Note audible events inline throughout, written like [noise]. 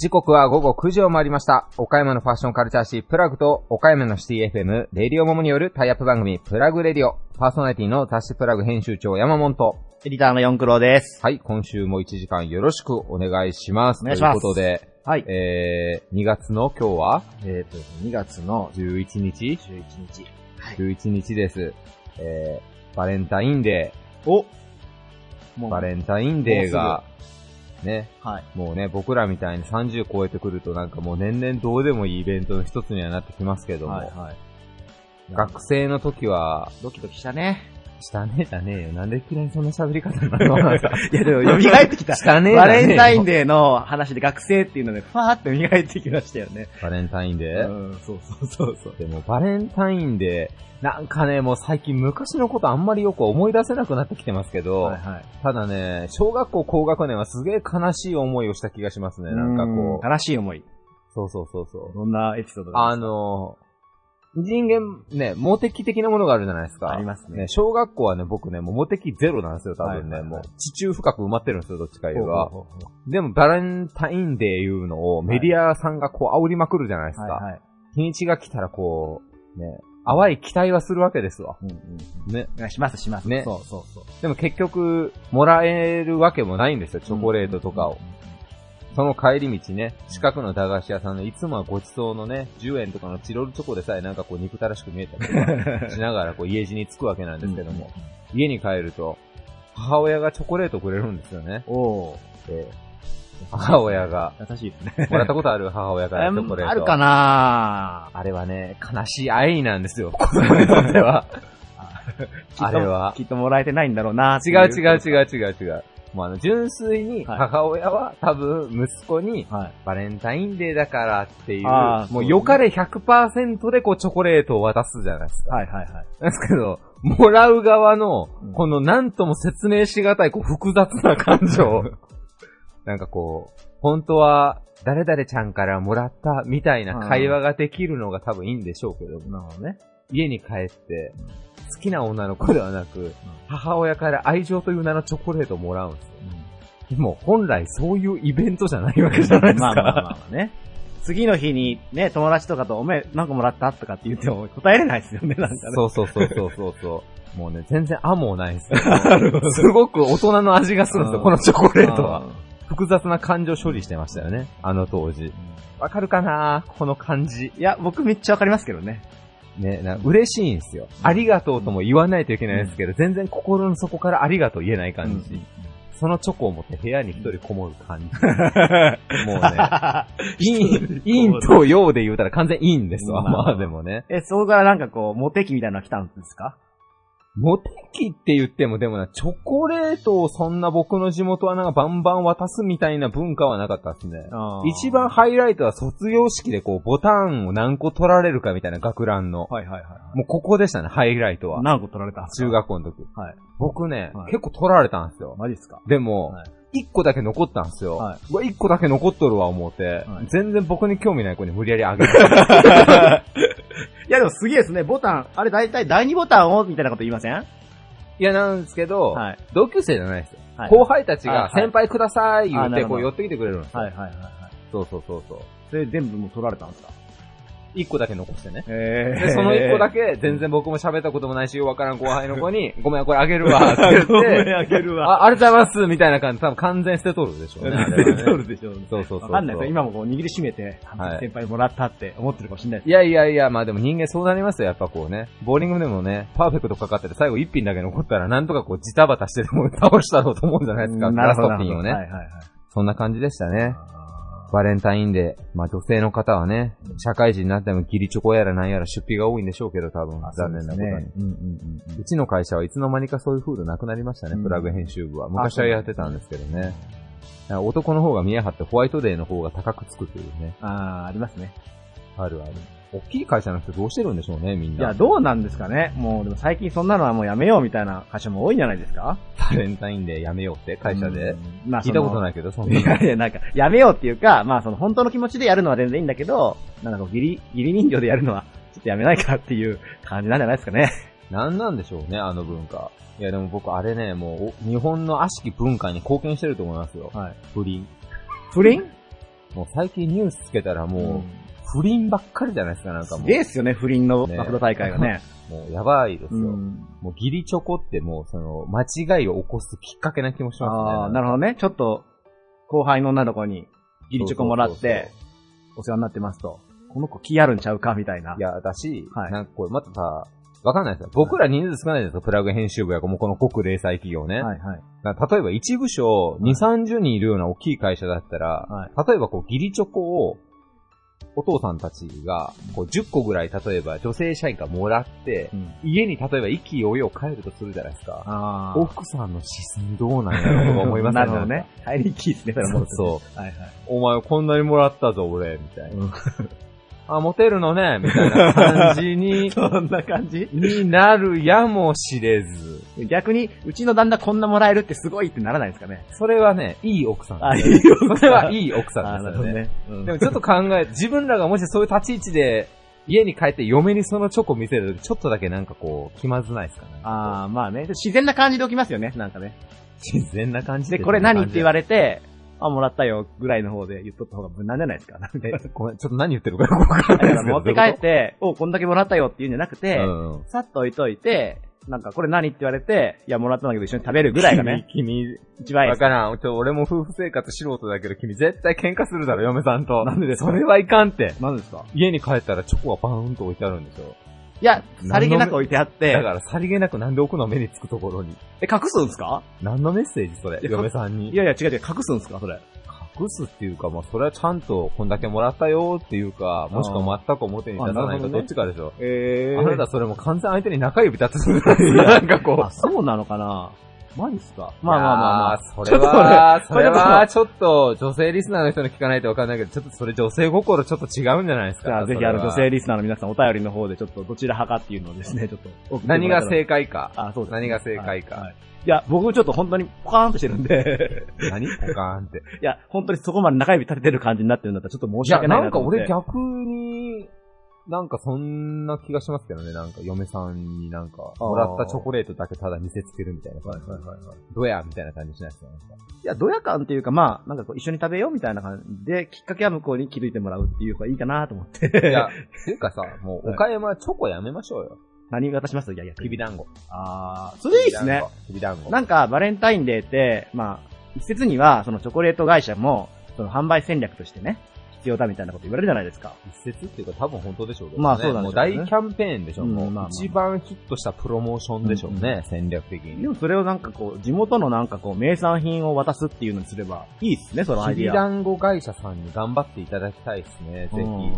時刻は午後9時を回りました。岡山のファッションカルチャー誌プラグと岡山のシティ FM、レディオモモによるタイアップ番組、プラグレディオ。パーソナリティのタッシュプラグ編集長山本と。エディターの四九郎です。はい、今週も1時間よろしくお願いします。お願いしますということで、はい。えー、2月の今日は？えっ、と、2月の11日？11日。はい。11日です。えー、バレンタインデおー。もバレンタインデーが、ね、はい。もうね、僕らみたいに30超えてくるとなんかもう年々どうでもいいイベントの一つにはなってきますけども、はい、はい。学生の時は、ドキドキしたね。したねえじゃねえよ。なんで嫌いにそんな喋り方になるの？[laughs] いや、でも、蘇ってきた。したねバレンタインデーの話で学生っていうので、ファーって蘇ってきましたよね。バレンタインデー、うん、そうそうそうそう。でもバレンタインデー、なんかね、もう最近昔のことあんまりよく思い出せなくなってきてますけど、はいはい。ただね、小学校高学年はすげえ悲しい思いをした気がしますね。なんかこう、悲しい思い。そうそうそうそう。どんなエピソードが？あの、人間、ね、モテ期的なものがあるじゃないですか。ありますね小学校はね、僕ね、もうモテ期ゼロなんですよ、多分ね。はいはいはいもう、地中深く埋まってるんですよ、どっちか言えば。ほうほうほうほでも、バレンタインデーいうのをメディアさんがこう煽りまくるじゃないですか。うはいはい。日にちが来たらこう、ね、淡い期待はするわけですわ。うんうん。ね。します、します。ねそうそうそう。でも結局、もらえるわけもないんですよ、チョコレートとかを。その帰り道ね、近くの駄菓子屋さんのいつもはごちそうのね、10円とかのチロルチョコでさえなんかこう憎たらしく見えたりとか [laughs] しながらこう家路に着くわけなんですけども、家に帰ると、母親がチョコレートくれるんですよね。おー。えー母親が、優しいですね。もらったことある？母親からチョコレート。あるかなあれはね、悲しい愛なんですよ、[laughs] 子供にとっては。あれはきっともらえてないんだろうな違う違う違う違う違う。もうあの、純粋にはい母親は多分息子に、はい。バレンタインデーだからっていう、あーもう良かれ100%でこうチョコレートを渡すじゃないですか。はいはいはい。ですけど、もらう側のうん、このなんとも説明しがたい、こう複雑な感情。[laughs] なんかこう、本当は、誰々ちゃんからもらったみたいな会話ができるのが多分いいんでしょうけど、なるほどね。家に帰って、好きな女の子ではなく、母親から愛情という名のチョコレートをもらうんですよ。でも本来そういうイベントじゃないわけじゃないですか。まあまあまあまあね。次の日にね、友達とかとおめえなんかもらったとかって言っても答えれないですよね、なんかね。そうそうそうそうそうそう。もうね、全然あもないですよ。[laughs] すごく大人の味がするんですよ、うんこのチョコレートはうん。複雑な感情処理してましたよね、あの当時。わかるかなこの感じ。いや、僕めっちゃわかりますけどね。ね、な嬉しいんですよ。ありがとうとも言わないといけないんですけど、全然心の底からありがとう言えない感じ。そのチョコを持って部屋に一人こもる感じ。もうね、[laughs] 陰、陰と陽で言うたら完全陰ですわ。まあまあでもね。え、そこからなんかこう、モテ期みたいなのが来たんですか？モテ期って言ってもでもな、チョコレートをそんな僕の地元はなんかバンバン渡すみたいな文化はなかったですね。一番ハイライトは卒業式でこうボタンを何個取られるかみたいな学ランの。はいはいはい。もうここでしたね、ハイライトは。何個取られたんですか？中学校の時。はい。僕ね、はい結構取られたんですよ。マジですか？でもはい、一、個だけ残ったんですよ。はうわ一個だけ残っとるわ思って、はい全然僕に興味ない子に無理やりあげる。[laughs] でもすげえですね、ボタン、あれ大体第2ボタンをみたいなこと言いません？いや、なんですけど、はい。同級生じゃないですよ。はい後輩たちが先輩ください言って、こう寄ってきてくれるんですよ。はいはいはいはい。そうそうそうそう。それ全部もう取られたんですか？一個だけ残してね。えで、その一個だけ、全然僕も喋ったこともないし、よくわからん後輩の子に、[laughs] ごめん、これあげるわ、って言 [laughs] ごめんって、あげるわ。あ、ありがとうございます、みたいな感じで、多分完全捨てとるでしょうね。あれはね取るでしょうね。そうそうそう。わかんないですよ。今もこう握りしめて、はい先輩もらったって思ってるかもしれないですいやいやいや、まあでも人間そうなりますよ、やっぱこうね。ボーリングでもね、パーフェクトかかってて最後一品だけ残ったら、なんとかこうジタバタしてでも倒したろうと思うんじゃないですか。ラストピンをね。はいはいはい。そんな感じでしたね。バレンタインデー。まあ女性の方はね、社会人になってもギリチョコやらなんやら出費が多いんでしょうけど、多分。残念なことに。うんうんうんうちの会社はいつの間にかそういう風土なくなりましたね、うんプラグ編集部は。昔はやってたんですけどね。男の方が見え張ってホワイトデーの方が高くつくというね。ああ、ありますね。あるある。大きい会社の人どうしてるんでしょうね、みんな。いや、どうなんですかね。もう、でも最近そんなのはもうやめようみたいな会社も多いんじゃないですか？バレンタインデーやめようって、会社で。うんまあ。聞いたことい。ないけど、そんな。いやいや、なんか、やめようっていうか、まあその本当の気持ちでやるのは全然いいんだけど、なんかこう、義理、義理人形でやるのは、ちょっとやめないかっていう感じなんじゃないですかね。なんなんでしょうね、あの文化。いやでも僕あれね、もう、お日本の悪しき文化に貢献してると思いますよ。はい。不倫。不倫？もう最近ニュースつけたらもう、不倫ばっかりじゃないですか、なんかもすげえっすよね、不倫のねマクロ大会がね。う。[laughs] もうやばいですよ。うん。もうギリチョコってもう、その、間違いを起こすきっかけな気もしますね。ああ、なるほどね。ちょっと、後輩の女の子に、ギリチョコもらって、お世話になってますと。この子気あるんちゃうかみたいな。いや、だし、はいなんかこれ、またさ、わかんないですよ。僕ら人数少ないですよ、プラグ編集部やもうこの国零細企業ね。はいはい。例えば一部署2、30人いるような大きい会社だったら、はい例えばこうギリチョコを、お父さんたちが、こう10個ぐらい例えば女性社員がもらって、うん。家に例えば意気揚々帰るとするじゃないですか。ああ。奥さんの視線どうなんやろうとか思います [laughs] なるほどね。帰りきいですね、それも。そうはいはい。お前こんなにもらったぞ、俺、みたいな。うんあ、モテるのね、みたいな感じに、[laughs] そんな感じ？になるやもしれず。逆に、うちの旦那こんなもらえるってすごいってならないですかね？それはね、いい奥さんあ、いですよね。いよ。それはいい奥さあんですよね。ね。うんでもちょっと考え、自分らがもしそういう立ち位置で、家に帰って嫁にそのチョコ見せるとき、ちょっとだけなんかこう、気まずないですかね。ああ、まあね。自然な感じで起きますよね、なんかね。自然な感じで、これ何って言われれて、あ、もらったよ、ぐらいの方で言っとった方が無難じゃないですか。なんかえ、ごめん、ちょっと何言ってるかよくわかんないですけど。持って帰って、お、こんだけもらったよって言うんじゃなくて。さっと置いといて、なんか、これ何って言われて、いや、もらったんだけど一緒に食べるぐらいがね、[laughs] 君、一番いいです。わからん。ちょ、俺も夫婦生活素人だけど、君絶対喧嘩するだろ、嫁さんと。なんでですか？それはいかんって。何ですか？家に帰ったらチョコがバーンと置いてあるんですよ。いや、さりげなく置いてあってだ、から、さりげなくなんで置くの目につくところに。え、隠すんですか？何のメッセージそれ？嫁さんに。いやいや、違う違う、隠すんですか？それ。隠すっていうか、まあ、それはちゃんと、こんだけもらったよっていうか、もしくは全く表に出さないか、どっちかでしょ。えあなたそれも完全相手に中指立つ。[laughs] なんかこう。あ、そうなのかな？マジっすか？まあまあまあまあ。それは、それは、ちょっと、女性リスナーの人に聞かないとわかんないけど、ちょっとそれ女性心ちょっと違うんじゃないですか？ぜひあの女性リスナーの皆さんお便りの方でちょっとどちら派かっていうのをですね、ちょっと何。が正解か。あ、そうです、何が正解かはいはいいや、僕ちょっと本当にポカーンとしてるんで、何？ポカーンって。いや、本当にそこまで中指立ててる感じになってるんだったらちょっと申いや、し訳ないなかなんと思って。俺逆に、なんかそんな気がしますけどね、なんか嫁さんになんか、もらったチョコレートだけただ見せつけるみたいな感じ。はいはいはいはい。どやみたいな感じしないですか？いや、ドヤ感っていうか、まあ、なんかこう一緒に食べようみたいな感じで、きっかけは向こうに気づいてもらうっていう方がいいかなと思って。[laughs] いや、っていうかさ、もう、岡山チョコやめましょうよ。何型します？いやいや、[laughs] きびだんご。あー、それいいですね。。きびだんご。なんか、バレンタインデーって、まあ、一説には、そのチョコレート会社も、その販売戦略としてね、必要だみたいなこと言われるじゃないですか。一説っていうか多分本当でしょうけどね。まあそうなんもうでしょうね大キャンペーンでしょ。もううんまあまあ一番ヒットしたプロモーションでしょうね、戦略的でに。もそれをなんかこう、地元のなんかこう、名産品を渡すっていうのにすれば、いいっすね、そのアイディア。きびだんご会社さんに頑張っていただきたいですね、ぜうんひ。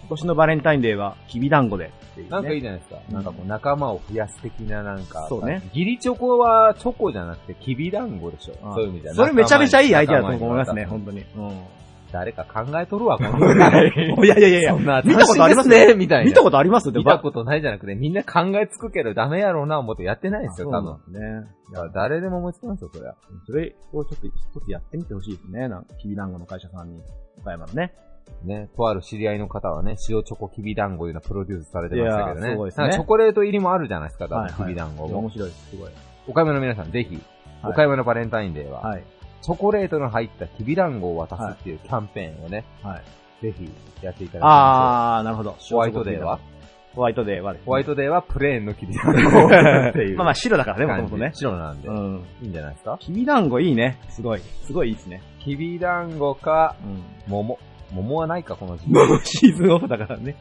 今年のバレンタインデーは、きびだんごでっていうね。なんかいいじゃないですか。うんなんかこう仲間を増やす的ななんか。そうね。ギリチョコはチョコじゃなくてきびだんごでしょ。あそういう意味じゃそれめちゃめちゃいいアイディアだと思いますね、本当に。うん。誰か考えとるわ、このぐらい。[laughs] いやいやいやいやそんな、見たことあります？ね、みたいな。見たことあります？見たことないじゃなくて、みんな考えつくけどダメやろうな思ってやってないんですよ、多分。ね。だから誰でも思いつきますよ、そりゃ。それをちょっと一つやってみてほしいですね。なんか、きびだんごの会社さんに、岡山のね。ね、とある知り合いの方はね、塩チョコきびだんごいうのプロデュースされてましたけどね。すごいですねチョコレート入りもあるじゃないですか、多分はいはいきびだんごも。面白いです、すごい。岡山の皆さん、ぜひ、はい岡山のバレンタインデーは、はい。チョコレートの入ったきびだんごを渡すっていうキャンペーンをね、はい。ぜひやっていただきまあー、なるほど。ホワイトデーは？ホワイトデーはねホワイトデーはプレーンのきびだんごをっていう。[laughs] まあまあ白だからね、もともとね。白なんで、うん。いいんじゃないですか？きびだんごいいね。すごい。すごいいいですね。きびだんごか、うん。桃。桃はないか、この時期。[laughs] もうシーズンオフだからね。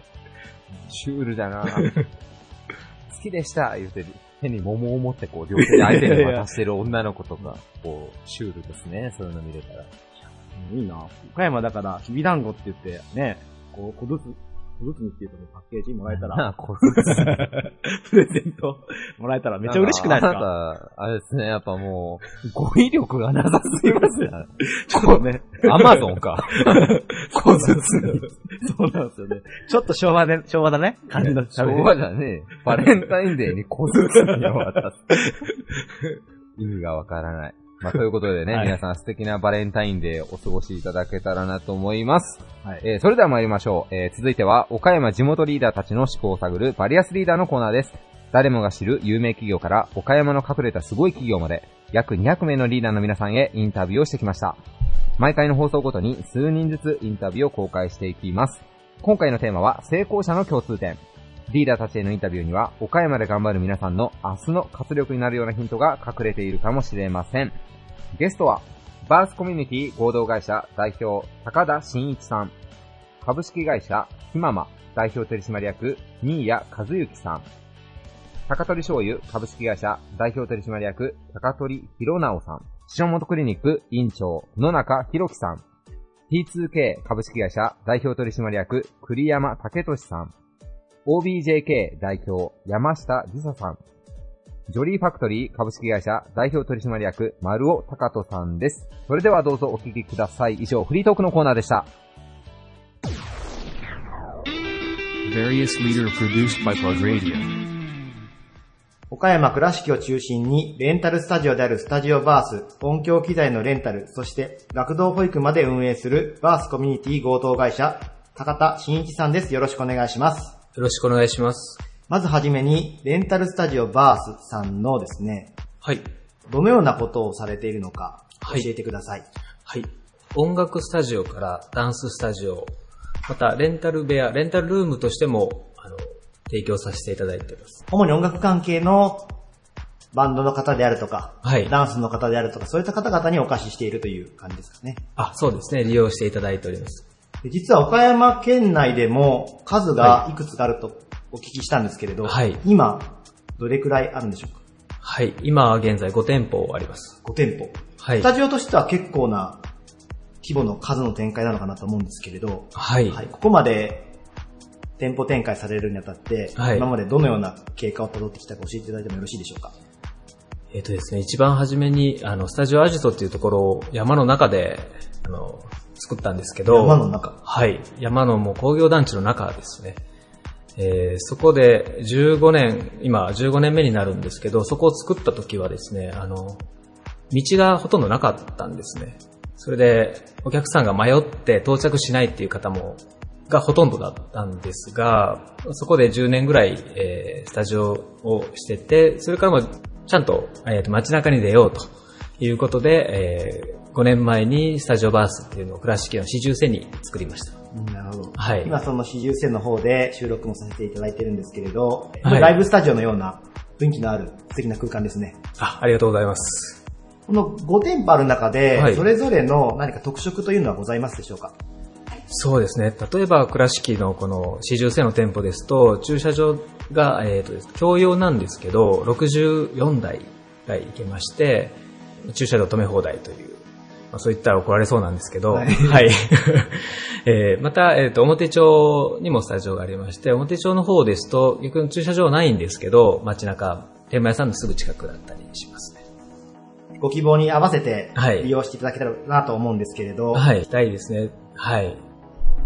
シュールだな [laughs] 好きでした言うて、手に桃を持ってこう、両手で相手に渡してる女の子とか、こう、シュールですね。そういうの見れたら。いいな。岡山だから、きびだんごって言って、ね、こう、小ずつ、小ずつにっていうとパッケージもらえたら、な [laughs] あ、こう [laughs] プレゼントもらえたらめっちゃ嬉しくないですか？あなた、あれですね、やっぱもう、語彙力がなさすぎますよ。[laughs] ちょっとね。アマゾンか。小ずつに。そうなんですよね。ちょっと昭和で、昭和だね。感じの昭和じゃねえ。バレンタインデーに小ずつに渡す。意味がわからない。[laughs] まあ、ということでね、はい皆さん素敵なバレンタインデーお過ごしいただけたらなと思います。はい。えーそれでは参りましょう。えー続いては、岡山地元リーダーたちの思考を探るバリアスリーダーのコーナーです。誰もが知る有名企業から岡山の隠れたすごい企業まで約200名のリーダーの皆さんへインタビューをしてきました。毎回の放送ごとに数人ずつインタビューを公開していきます。今回のテーマは成功者の共通点。リーダーたちへのインタビューには岡山で頑張る皆さんの明日の活力になるようなヒントが隠れているかもしれません。ゲストは、バースコミュニティ合同会社代表高田真一さん。株式会社ひまま代表取締役新谷和幸さん。高取醤油株式会社代表取締役高取博直さん。塩本クリニック委員長野中博樹さん。T2K 株式会社代表取締役栗山武俊さん。OBJK 代表山下理沙さん。ジョリーファクトリー株式会社代表取締役丸尾隆人さんです。それではどうぞお聞きください。以上、フリートークのコーナーでした。Various leader produced by Plug Radio. 岡山倉敷を中心にレンタルスタジオであるスタジオバース、音響機材のレンタル、そして学童保育まで運営するバースコミュニティ合同会社、高田真一さんです。よろしくお願いします。よろしくお願いします。まずはじめに、レンタルスタジオバースさんのですね、はい。どのようなことをされているのか、教はいえてください。はい。音楽スタジオからダンススタジオ、またレンタル部屋、レンタルルームとしても、あの、提供させていただいています。主に音楽関係のバンドの方であるとか、はいダンスの方であるとか、そういった方々にお貸ししているという感じですかね。あ、そうですね。利用していただいております。で実は岡山県内でも数がいくつかあるとお聞きしたんですけれど、はい今、どれくらいあるんでしょうか？はい。今は現在5店舗あります。?5 店舗。はいス。タジオとしては結構な規模の数の展開なのかなと思うんですけれど、はい。はい、ここまで店舗展開されるにあたって、はい今までどのような経過をたどってきたか教えていただいてもよろしいでしょうか？えっ、とですね、一番初めに、あの、スタジオアジトっていうところを山の中で、あの、作ったんですけど、山の中。はい。山のもう工業団地の中ですね。えーそこで15年、今15年目になるんですけど、そこを作った時はですね、あの、道がほとんどなかったんですね。それで、お客さんが迷って到着しないっていう方も、がほとんどだったんですが、そこで10年ぐらい、えースタジオをしてて、それからもちゃんと、えーと街中に出ようということで、え5年前にスタジオバースっていうのを倉敷の四十線に作りました。うんなるほど。はい今その四十線の方で収録もさせていただいてるんですけれど、はいライブスタジオのような雰囲気のある素敵な空間ですね。あ、ありがとうございます。この5店舗ある中で、はいそれぞれの何か特色というのはございますでしょうか？そうですね。例えば、倉敷のこの四十線の店舗ですと、駐車場が、えっ、とです、共用なんですけど、64台が行けまして、駐車場止め放題という、まあ、そう言ったら怒られそうなんですけど、ははいい。[laughs] えーまた、えっ、と、表町にもスタジオがありまして、表町の方ですと、逆に駐車場はないんですけど、街中、天満屋さんのすぐ近くだったりしますね。ご希望に合わせてはい利用していただけたらなと思うんですけれど、はい。したいですね。はい。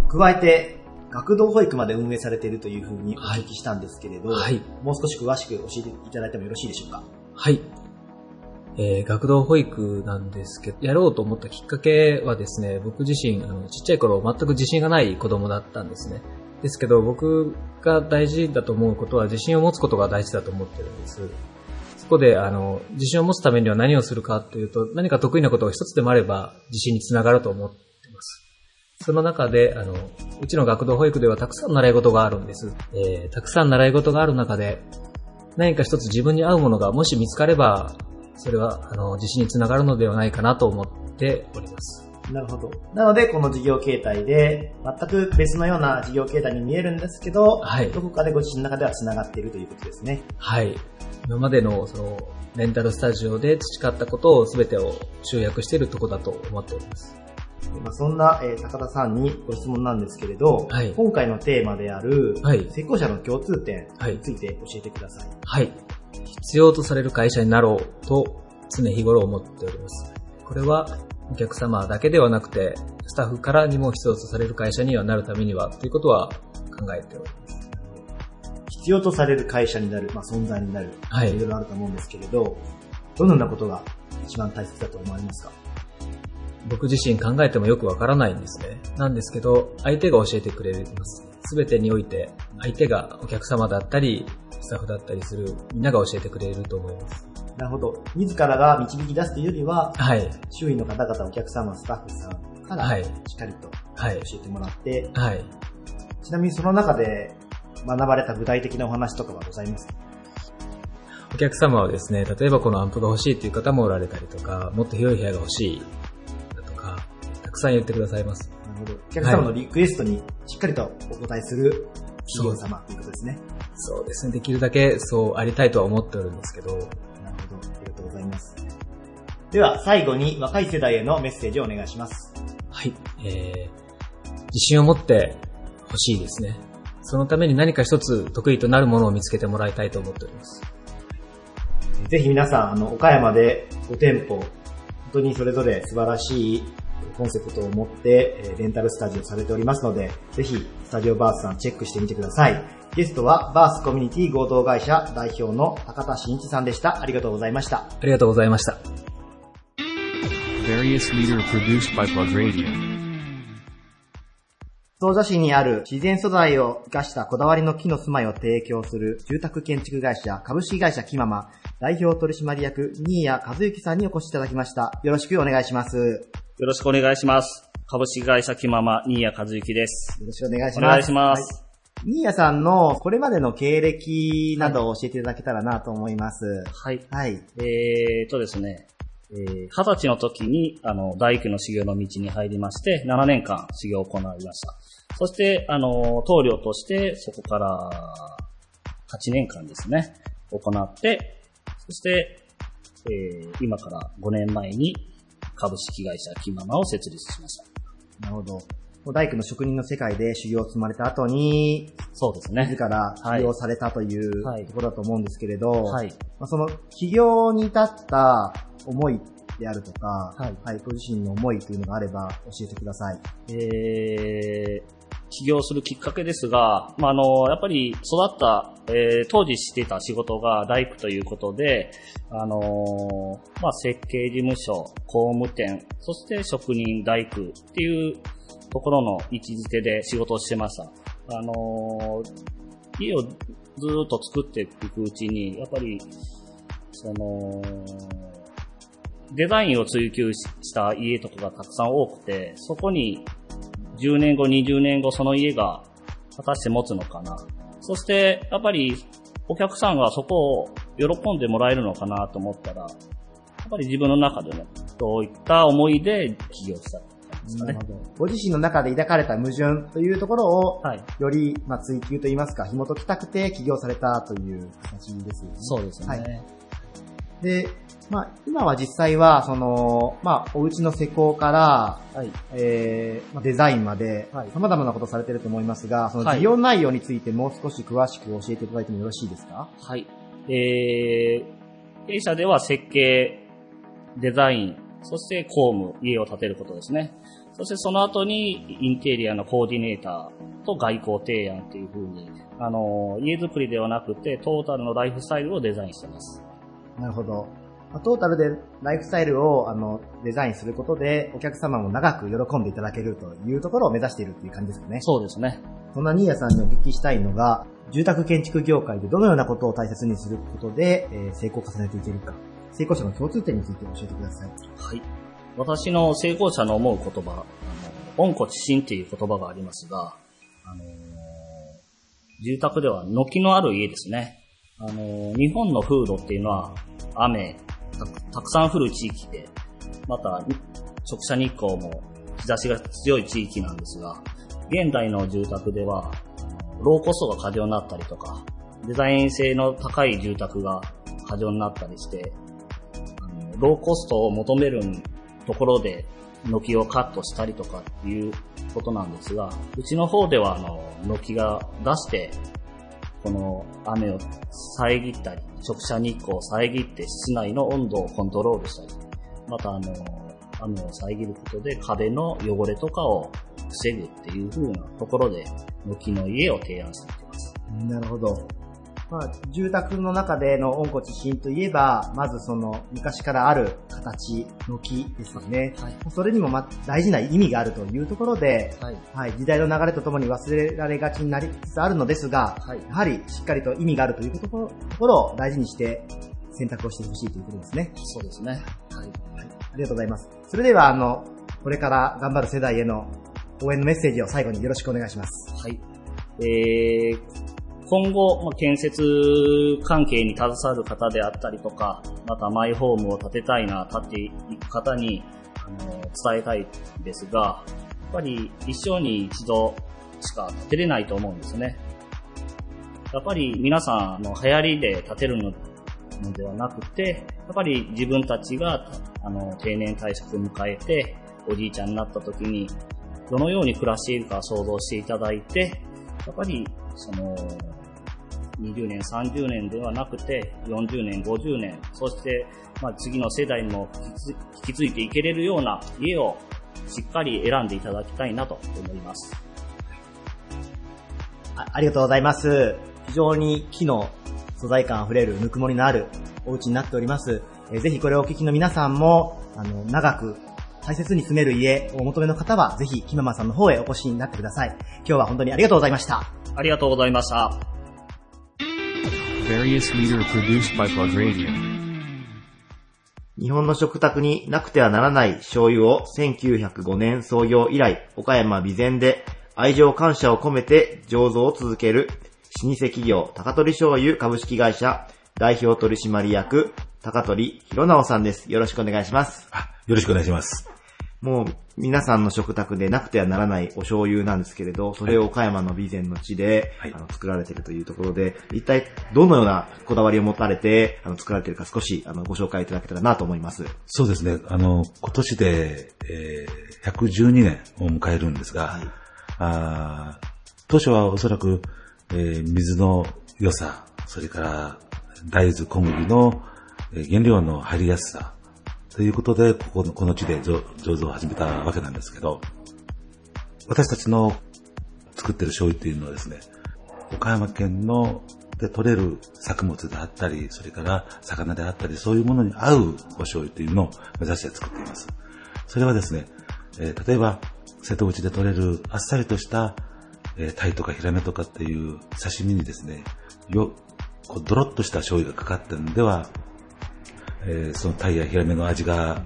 加えて、学童保育まで運営されているというふうにお聞きしたんですけれど、はいもう少し詳しく教えていただいてもよろしいでしょうか？はい。えー学童保育なんですけど、やろうと思ったきっかけはですね、僕自身、あの、ちっちゃい頃全く自信がない子供だったんですね。ですけど、僕が大事だと思うことは自信を持つことが大事だと思ってるんです。そこで、あの、自信を持つためには何をするかというと、何か得意なことが一つでもあれば自信につながると思ってます。その中で、あの、うちの学童保育ではたくさん習い事があるんです。えーたくさん習い事がある中で、何か一つ自分に合うものがもし見つかれば、それは、あの、自信につながるのではないかなと思っております。なるほど。なので、この事業形態で、全く別のような事業形態に見えるんですけど、はいどこかでご自身の中では繋がっているということですね。はい。今までの、その、レンタルスタジオで培ったことを全てを集約しているところだと思っております。まあ、そんな、えー高田さんにご質問なんですけれど、はい今回のテーマである、はい成功者の共通点はいについて教えてください。はい。必要とされる会社になろうと常日頃思っております。これはお客様だけではなくて、スタッフからにも必要とされる会社にはなるためにはということは考えております。必要とされる会社になる、まあ、存在になる、はいいろいろあると思うんですけれど、どのようなことが一番大切だと思われますか？僕自身考えてもよくわからないんですね。なんですけど、相手が教えてくれます。すべてにおいて、相手がお客様だったり、スタッフだったりする、みんなが教えてくれると思います。なるほど。自らが導き出すというよりは、はい。周囲の方々、お客様、スタッフさんから、はいしっかりとはい。教えてもらって、はい。ちなみにその中で学ばれた具体的なお話とかはございます？かお客様はですね、例えばこのアンプが欲しいという方もおられたりとか、もっと広い部屋が欲しいだとか、たくさん言ってくださいます。なるほど。お客様のリクエストにしっかりとお答えする企業様ということですね。そうですね、できるだけそうありたいとは思っておるんですけど、なるほど。ありがとうございます。では、最後に若い世代へのメッセージをお願いします。はい、えー、自信を持って欲しいですね。そのために何か一つ得意となるものを見つけてもらいたいと思っております。ぜひ皆さん、あの、岡山で5店舗、本当にそれぞれ素晴らしいコンセプトを持って、えーレンタルスタジオされておりますので、ぜひ、スタジオバースさんチェックしてみてください。ゲストは、バースコミュニティ合同会社代表の高田真一さんでした。ありがとうございました。ありがとうございました。総社市にある自然素材を生かしたこだわりの木の住まいを提供する住宅建築会社株式会社キママ代表取締役新谷和之さんにお越しいただきました。よろしくお願いします。よよろしくお願いします。株式会社キママ、新谷和之です。ろしくお願いします。お願いします。はい新谷さんのこれまでの経歴などを教えていただけたらなと思います。はい。はい。えーとですね、えー二十歳の時に、あの、大工の修行の道に入りまして、7年間修行を行いました。そして、あの、棟梁として、そこから8年間ですね、行って、そして、えー今から5年前に株式会社キママを設立しました。なるほど。大工の職人の世界で修行を積まれた後に、そうですね自。ら起業されたというはいところだと思うんですけれど、はい。まあ、その起業に至った思いであるとか、はいご自身の思いというのがあれば教えてください。えー起業するきっかけですが、まあ、あの、やっぱり育った、えー当時してた仕事が大工ということで、あのまあ、設計事務所、工務店、そして職人大工っていうところの位置づけで仕事をしてました。あの家をずっと作っていくうちに、やっぱり、その、デザインを追求した家とかがたくさん多くて、そこに10年後、20年後、その家が果たして持つのかな。そして、やっぱり、お客さんがそこを喜んでもらえるのかなと思ったら、やっぱり自分の中でね、そういった思いで起業したんですかね。ほど。ご自身の中で抱かれた矛盾というところを、はい。より、まあ、追求といいますか、紐解きたくて起業されたという形ですよね。そうですね。はいで、まあ、今は実際は、その、まあ、お家の施工から、はい。えーまあ、デザインまではい、様々なことをされていると思いますが、そのはい事業内容についてもう少し詳しく教えていただいてもよろしいですか？はい。えー、弊社では設計、デザイン、そして工務、家を建てることですね。そしてその後にインテリアのコーディネーターと外交提案というふうに、あの、家づくりではなくてトータルのライフスタイルをデザインしています。なるほど。まあトータルでライフスタイルをあのデザインすることで、お客様も長く喜んでいただけるというところを目指しているという感じですよね。そうですね。そんな新谷さんにお聞きしたいのが、住宅建築業界でどのようなことを大切にすることで、えー成功を重ねていけるか。成功者の共通点について教えてください。はい。私の成功者の思う言葉、あの、温故知新っていう言葉がありますが、あの、住宅では軒のある家ですね。あの、日本の風土っていうのは雨、たたくさん降る地域で、また直射日光も日差しが強い地域なんですが、現代の住宅では、ローコストが過剰になったりとか、デザイン性の高い住宅が過剰になったりして、ローコストを求めるところで軒をカットしたりとかっていうことなんですが、うちの方ではあの、軒が出して、この雨を遮ったり、直射日光を遮って室内の温度をコントロールしたり、またあの、雨を遮ることで壁の汚れとかを防ぐっていう風なところで、向きの家を提案していきます。なるほど。まあ、住宅の中での温故知新といえば、まずその昔からある形の木ですよね。はい。それにもま大事な意味があるというところで、はい。はい、時代の流れとともに忘れられがちになりつつあるのですが、はい。やはりしっかりと意味があるというところを大事にして選択をしてほしいということですね。そうですね。はい。ありがとうございます。それでは、あの、これから頑張る世代への応援のメッセージを最後によろしくお願いします。はい。えー、今後、まあ建設関係に携わる方であったりとか、またマイホームを建てたいな、建ていく方に、あの、伝えたいんですが、やっぱり一生に一度しか建てれないと思うんですね。やっぱり皆さんの流行りで建てるののではなくて、やっぱり自分たちが、あの、定年退職を迎えて、おじいちゃんになった時に、どのように暮らしているか想像していただいて、やっぱり、その、20年、30年ではなくて、40年、50年、そして、まあ、次の世代にも引き継いでいけれるような家をしっかり選んでいただきたいなと思います。あありがとうございます。非常に木の素材感あふれるぬくもりのあるお家になっております。えーぜひこれをお聞きの皆さんも、あの、長く大切に住める家をお求めの方は、ぜひ、木ママさんの方へお越しになってください。今日は本当にありがとうございました。ありがとうございました。Various leader produced by Plug Radio. 日本の食卓になくてはならない醤油を1905年創業以来、岡山備前で愛情感謝を込めて醸造を続ける老舗企業高取醤油株式会社代表取締役高取博直さんです。よろしくお願いします。あよろしくお願いします。もう皆さんの食卓でなくてはならないお醤油なんですけれど、それを岡山の備前の地で、はいあの作られているというところで、一体どのようなこだわりを持たれてあの作られているか少しあのご紹介いただけたらなと思います。そうですね。あの、今年で、えー112年を迎えるんですが、はいあー当初はおそらく、えー水の良さ、それから大豆、小麦のえー原料の入りやすさ、ということで、ここのこの地で醸造を始めたわけなんですけど、私たちの作ってる醤油っていうのはですね、岡山県ので取れる作物であったり、それから魚であったり、そういうものに合うお醤油というのを目指して作っています。それはですね、えー例えば、瀬戸内で取れるあっさりとした、えー、タイとかヒラメとかっていう刺身にですね、よ、こうドロッとした醤油がかかってるんでは、えーそのタイやヒラメの味が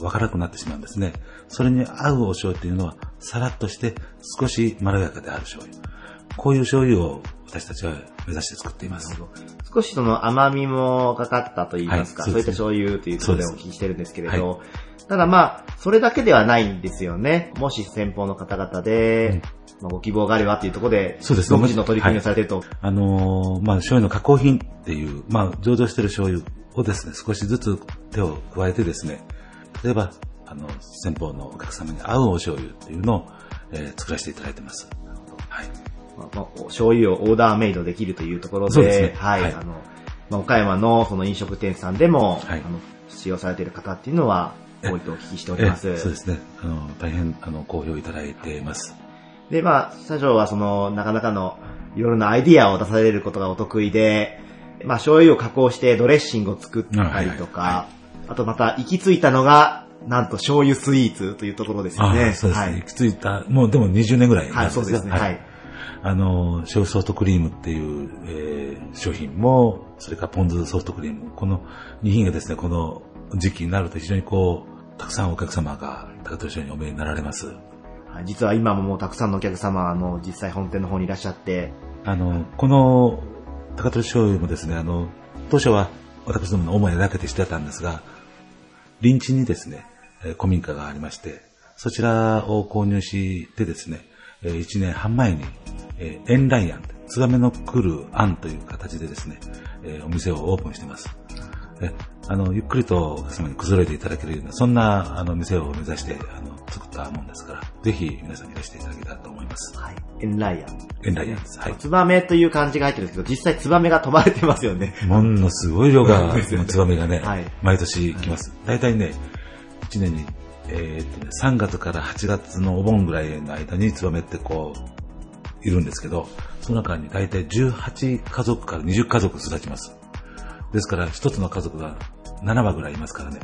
わからなくなってしまうんですね。それに合うお醤油っていうのは、さらっとして少しまろやかである醤油。こういう醤油を私たちは目指して作っています。少しその甘みもかかったと言いますか、はいそういったそうですね醤油ということでお聞きしてるんですけれど、はただまあ、それだけではないんですよね。もし先方の方々で、まあ、ご希望があればというところで、そうです独自の取り組みをされていると。あのーまあ、醤油の加工品っていう、まあ、醸造している醤油をですね、少しずつ手を加えてですね、例えば、あの、先方のお客様に合うお醤油っていうのを、えー作らせていただいてます。はい。まあまあ、お醤油をオーダーメイドできるというところで、そうですねはい、はいあの、まあ、岡山のその飲食店さんでも、はいあの使用されている方っていうのは多いとお聞きしておりえます。そうですね。あの、大変、あの、好評いただいています。で、まあ、社長はその、なかなかのいろいろなアイディアを出されることがお得意で、まあ、醤油を加工してドレッシングを作ったりとか、はいはいはあとまた行き着いたのが、なんと醤油スイーツというところですよあね。あそうですね。はい行。き着いた、もうでも20年ぐらいはい、そうですね。がはい。あの、醤油ソフトクリームっていう、えー商品も、それからポン酢ソフトクリーム、この2品がですね、この時期になると非常にこう、たくさんお客様が高取醤油にお見えになられます。はい実は今ももうたくさんのお客様、あの、実際本店の方にいらっしゃって、あの、この高取醤油もですね、あの、当初は私どもの主にだけでしてたんですが、臨地にですね、古民家がありまして、そちらを購入してですね、1年半前に、エンライアン、ツバメの来る案という形でですね、お店をオープンしています。あの、ゆっくりとお客様にくつろいでいただけるような、そんな、あの、店を目指して、あの、作ったもんですから、ぜひ皆さんにいらしていただけたらと思います。はい。エンライアン。エンライアンです。はい。ツバメという漢字が入ってるんですけど、実際ツバメが飛ばれてますよね。ものすごい量が、ツバメがね、はい毎年来ます。大体ね、1年に、えーっとね、3月から8月のお盆ぐらいの間にツバメってこう、いるんですけど、その中に大体18家族から20家族育ちます。ですから、一つの家族が7羽ぐらいいますからね。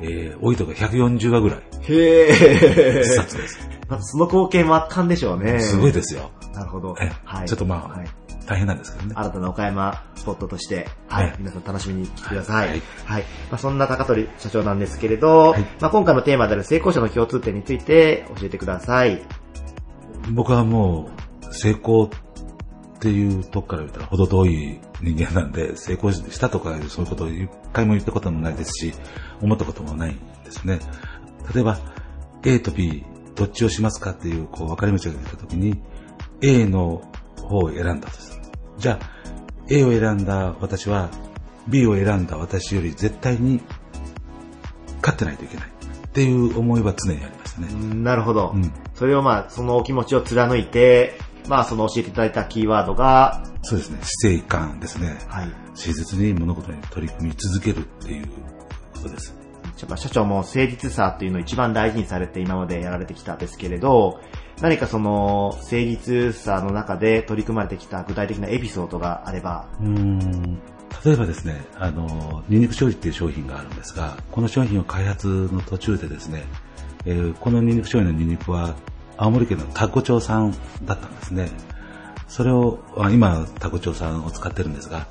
えー、多いとこ140羽ぐらい、へえ。殺です。まあその光景もあったんでしょうね。すごいですよ。なるほど。えはい。ちょっとまあはい大変なんですけどね。新たな岡山スポットとして、はい、はい皆さん楽しみに来てください。ははいい。まあ、そんな高取社長なんですけれど、はいまあ、今回のテーマである成功者の共通点について教えてください。僕はもう、成功っていうとこから言ったら程遠い人間なんで、成功したとかそういうことを一回も言ったこともないですし、思ったこともないんですね。例えば、A と B、どっちをしますかっていう、こう、分かれ道が出たときに、A の方を選んだとする。じゃあ、A を選んだ私は、B を選んだ私より絶対に勝ってないといけない。っていう思いは常にありましたね。なるほど。うんそれをまあ、そのお気持ちを貫いて、まあ、その教えていただいたキーワードが、そうですね。死生観ですね。はい。誠実に物事に取り組み続けるっていうことです。やっぱ社長も誠実さっていうのを一番大事にされて今までやられてきたんですけれど、何かその誠実さの中で取り組まれてきた具体的なエピソードがあれば、うーん。例えばですね、あの、ニンニク醤油っていう商品があるんですが、この商品を開発の途中でですね、えーこのニンニク醤油のニンニクは青森県のタコ町産だったんですね。それを、今、タコ町産を使ってるんですが、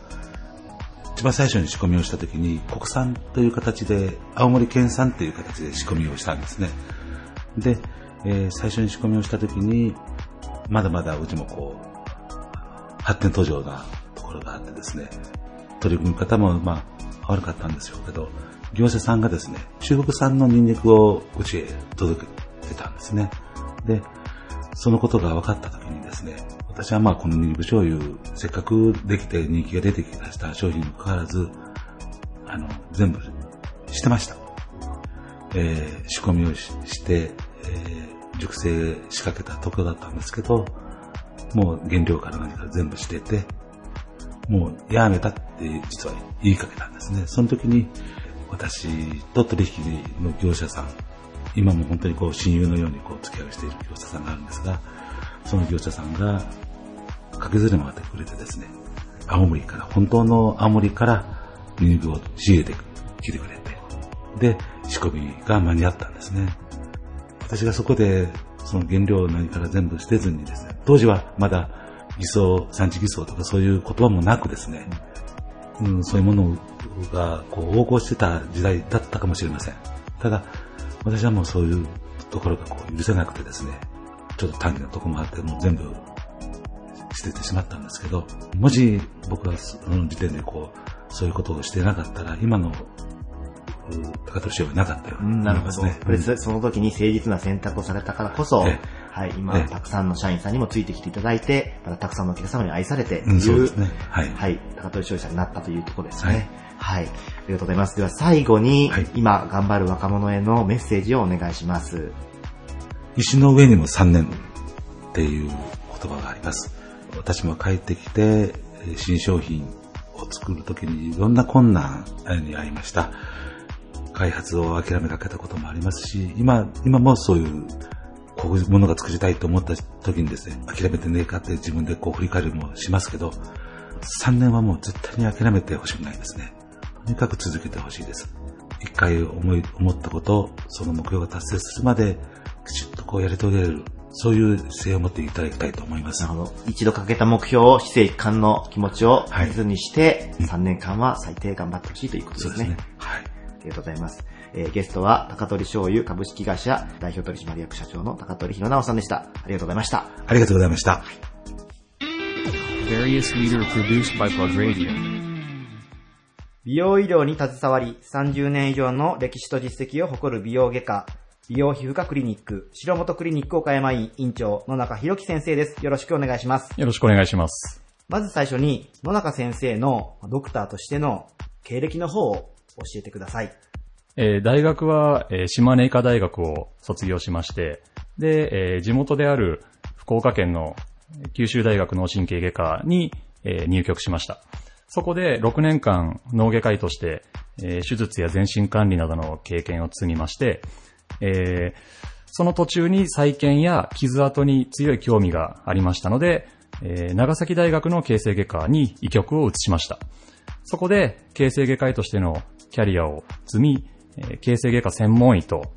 一番最初に仕込みをした時に国産という形で、青森県産という形で仕込みをしたんですね。で、えー最初に仕込みをした時に、まだまだうちもこう、発展途上なところがあってですね、取り組み方もまあ悪かったんでしょうけど、業者さんがですね、中国産のニンニクをうちへ届けてたんですね。で、そのことが分かった時にですね、私はまあこのニンニク醤油、せっかくできて人気が出てきました商品にもかかわらず、あの、全部してました。えー仕込みをしして、えー熟成仕掛けたところだったんですけど、もう原料から何から全部してて、もうやめたって実は言いかけたんですね。その時に私と取引の業者さん、今も本当にこう親友のようにこう付き合いをしている業者さんがあるんですが、その業者さんが駆けずり回ってくれてですね、青森から、本当の青森からニンニクを仕入れてきてくれて、で、仕込みが間に合ったんですね。私がそこで、その原料何から全部捨てずにですね、当時はまだ偽装、産地偽装とかそういう言葉もなくですね、うん、そういうものがこう横行してた時代だったかもしれません。ただ、私はもうそういうところがこう許せなくてですね、ちょっと短期のところもあって、もう全部捨ててしまったんですけど、もし僕がその時点でこう、そういうことをしてなかったら、今の、うん高取塩はなかったようになるほど。ね。これその時に誠実な選択をされたからこそ、えはい、今、ええたくさんの社員さんにもついてきていただいて、またたくさんのお客様に愛されてとうん、そういう、ですね。はい。はい、高取消費者になったというところですね。ははいい。ありがとうございます。では最後に、はい今頑張る若者へのメッセージをお願いします。石の上にも3年っていう言葉があります。私も帰ってきて、えー新商品を作るときにいろんな困難に遭いました。開発を諦めかけたこともありますし、今、今もそういう、こういうものが作りたいと思った時にですね、諦めてねえかって自分でこう振り返りもしますけど、3年はもう絶対に諦めてほしくないですね。とにかく続けてほしいです。一回思い、思ったこと、その目標が達成するまで、きちっとこうやり遂げる、そういう姿勢を持っていただきたいと思います。なるほど。一度かけた目標を、姿勢一貫の気持ちをはい大切にして、3年間は最低頑張ってほしいということですね。そうですね。はい。ありがとうございます。えーゲストは、高取醤油株式会社代表取締役社長の高取弘直さんでした。ありがとうございました。ありがとうございました。Various leader 美容医療に携わり、30年以上の歴史と実績を誇る美容外科、美容皮膚科クリニック、白本クリニック岡山院院長、野中博樹先生です。よろしくお願いします。よろしくお願いします。まず最初に、野中先生のドクターとしての経歴の方を教えてください。えー大学は、えー島根医科大学を卒業しまして、で、えー地元である福岡県の九州大学脳神経外科に、えー入局しました。そこで6年間脳外科医として、えー手術や全身管理などの経験を積みまして、えーその途中に再建や傷跡に強い興味がありましたので、えー長崎大学の形成外科に医局を移しました。そこで形成外科医としてのキャリアを積み、えー形成外科専門医と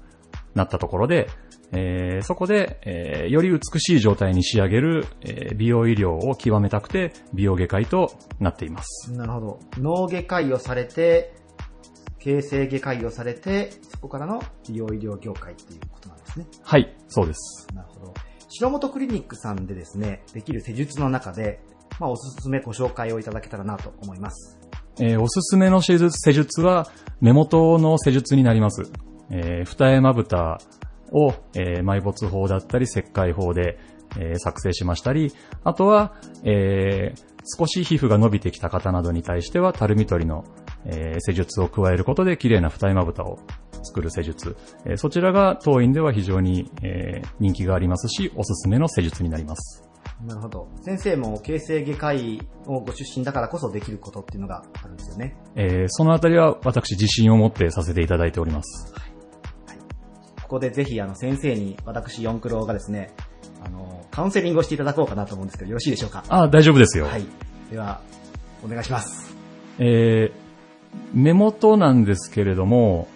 なったところで、えーそこで、えーより美しい状態に仕上げる、えー美容医療を極めたくて美容外科医となっています。なるほど。脳外科医をされて、形成外科医をされて、そこからの美容医療業界っていうことなんですね。はい、そうです。なるほど。白本クリニックさんでですね、できる施術の中で、まあ、おすすめご紹介をいただけたらなと思います。えーおすすめの施術施術は目元の施術になります。えー二重まぶたを、えー埋没法だったり石灰法で、えー作成しましたり、あとは、えー少し皮膚が伸びてきた方などに対しては、たるみ取りの、えー施術を加えることで綺麗な二重まぶたを作る施術。えーそちらが当院では非常に、えー人気がありますし、おすすめの施術になります。なるほど。先生も形成外科医をご出身だからこそできることっていうのがあるんですよね。えーそのあたりは私自信を持ってさせていただいております。ここでぜひあの先生に私四クロがですね、あの、カウンセリングをしていただこうかなと思うんですけど、よろしいでしょうか？あ、大丈夫ですよ。はい。では、お願いします。えー目元なんですけれども、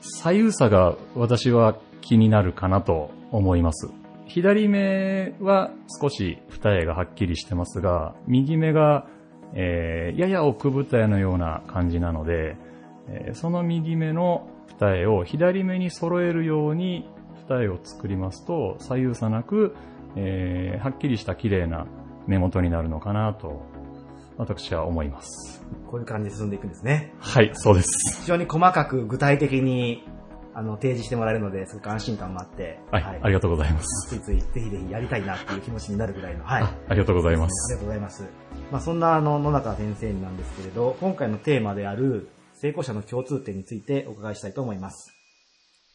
左右差が私は気になるかなと思います。左目は少し二重がはっきりしてますが、右目が、えーやや奥二重のような感じなので、えーその右目の二重を左目に揃えるように二重を作りますと、左右差なく、えーはっきりした綺麗な目元になるのかなと、私は思います。こういう感じで進んでいくんですね。はい、そうです。非常に細かく具体的に、あの、提示してもらえるので、すごく安心感もあって、はい、ありがとうございます。ついつい、ぜひぜひやりたいなっていう気持ちになるぐらいの、はい。あありがとうございまありす。がとうございます。まあ、そんなあの野中先生になんですけれど、今回のテーマである成功者の共通点についてお伺いしたいと思います。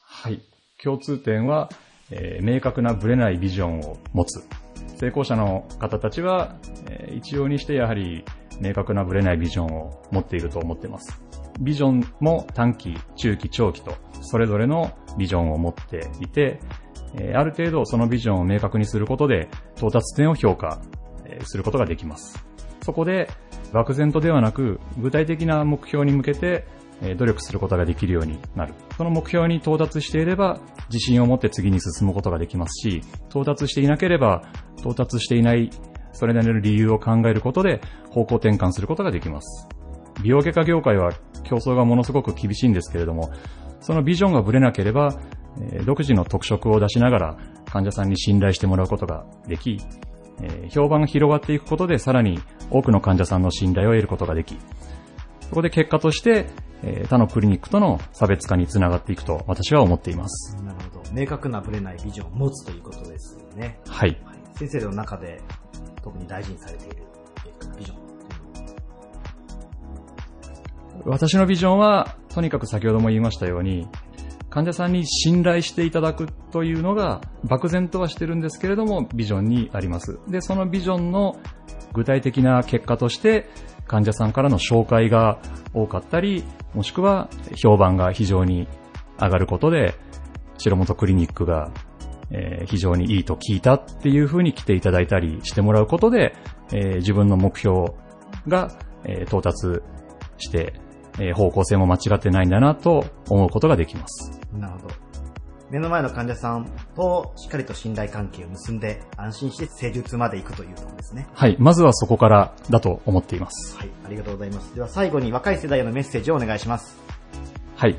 はい。共通点は、えー明確なブレないビジョンを持つ。成功者の方たちは、えー一様にしてやはり明確なブレないビジョンを持っていると思っています。ビジョンも短期、中期、長期と、それぞれのビジョンを持っていて、えーある程度そのビジョンを明確にすることで、到達点を評価えーすることができます。そこで、漠然とではなく、具体的な目標に向けて、え努力することができるようになる。その目標に到達していれば、自信を持って次に進むことができますし、到達していなければ、到達していない、それなりの理由を考えることで、方向転換することができます。美容外科業界は競争がものすごく厳しいんですけれども、そのビジョンがぶれなければ、え独自の特色を出しながら患者さんに信頼してもらうことができ、えー評判が広がっていくことでさらに多くの患者さんの信頼を得ることができ、そこで結果として、えー他のクリニックとの差別化につながっていくと私は思っています。なるほど。明確なブレないビジョンを持つということですよね。はい。はい、先生の中で特に大事にされているビジョン私のビジョンは、とにかく先ほども言いましたように、患者さんに信頼していただくというのが、漠然とはしてるんですけれども、ビジョンにあります。で、そのビジョンの具体的な結果として、患者さんからの紹介が多かったり、もしくは評判が非常に上がることで、白本クリニックが、えー非常にいいと聞いたっていうふうに来ていただいたりしてもらうことで、えー自分の目標が、えー到達して、え方向性も間違ってないんだなと思うことができます。なるほど。目の前の患者さんとしっかりと信頼関係を結んで安心して施術まで行くというところですね。はい。まずはそこからだと思っています。はい、ありがとうございます。では最後に若い世代へのメッセージをお願いします。はい。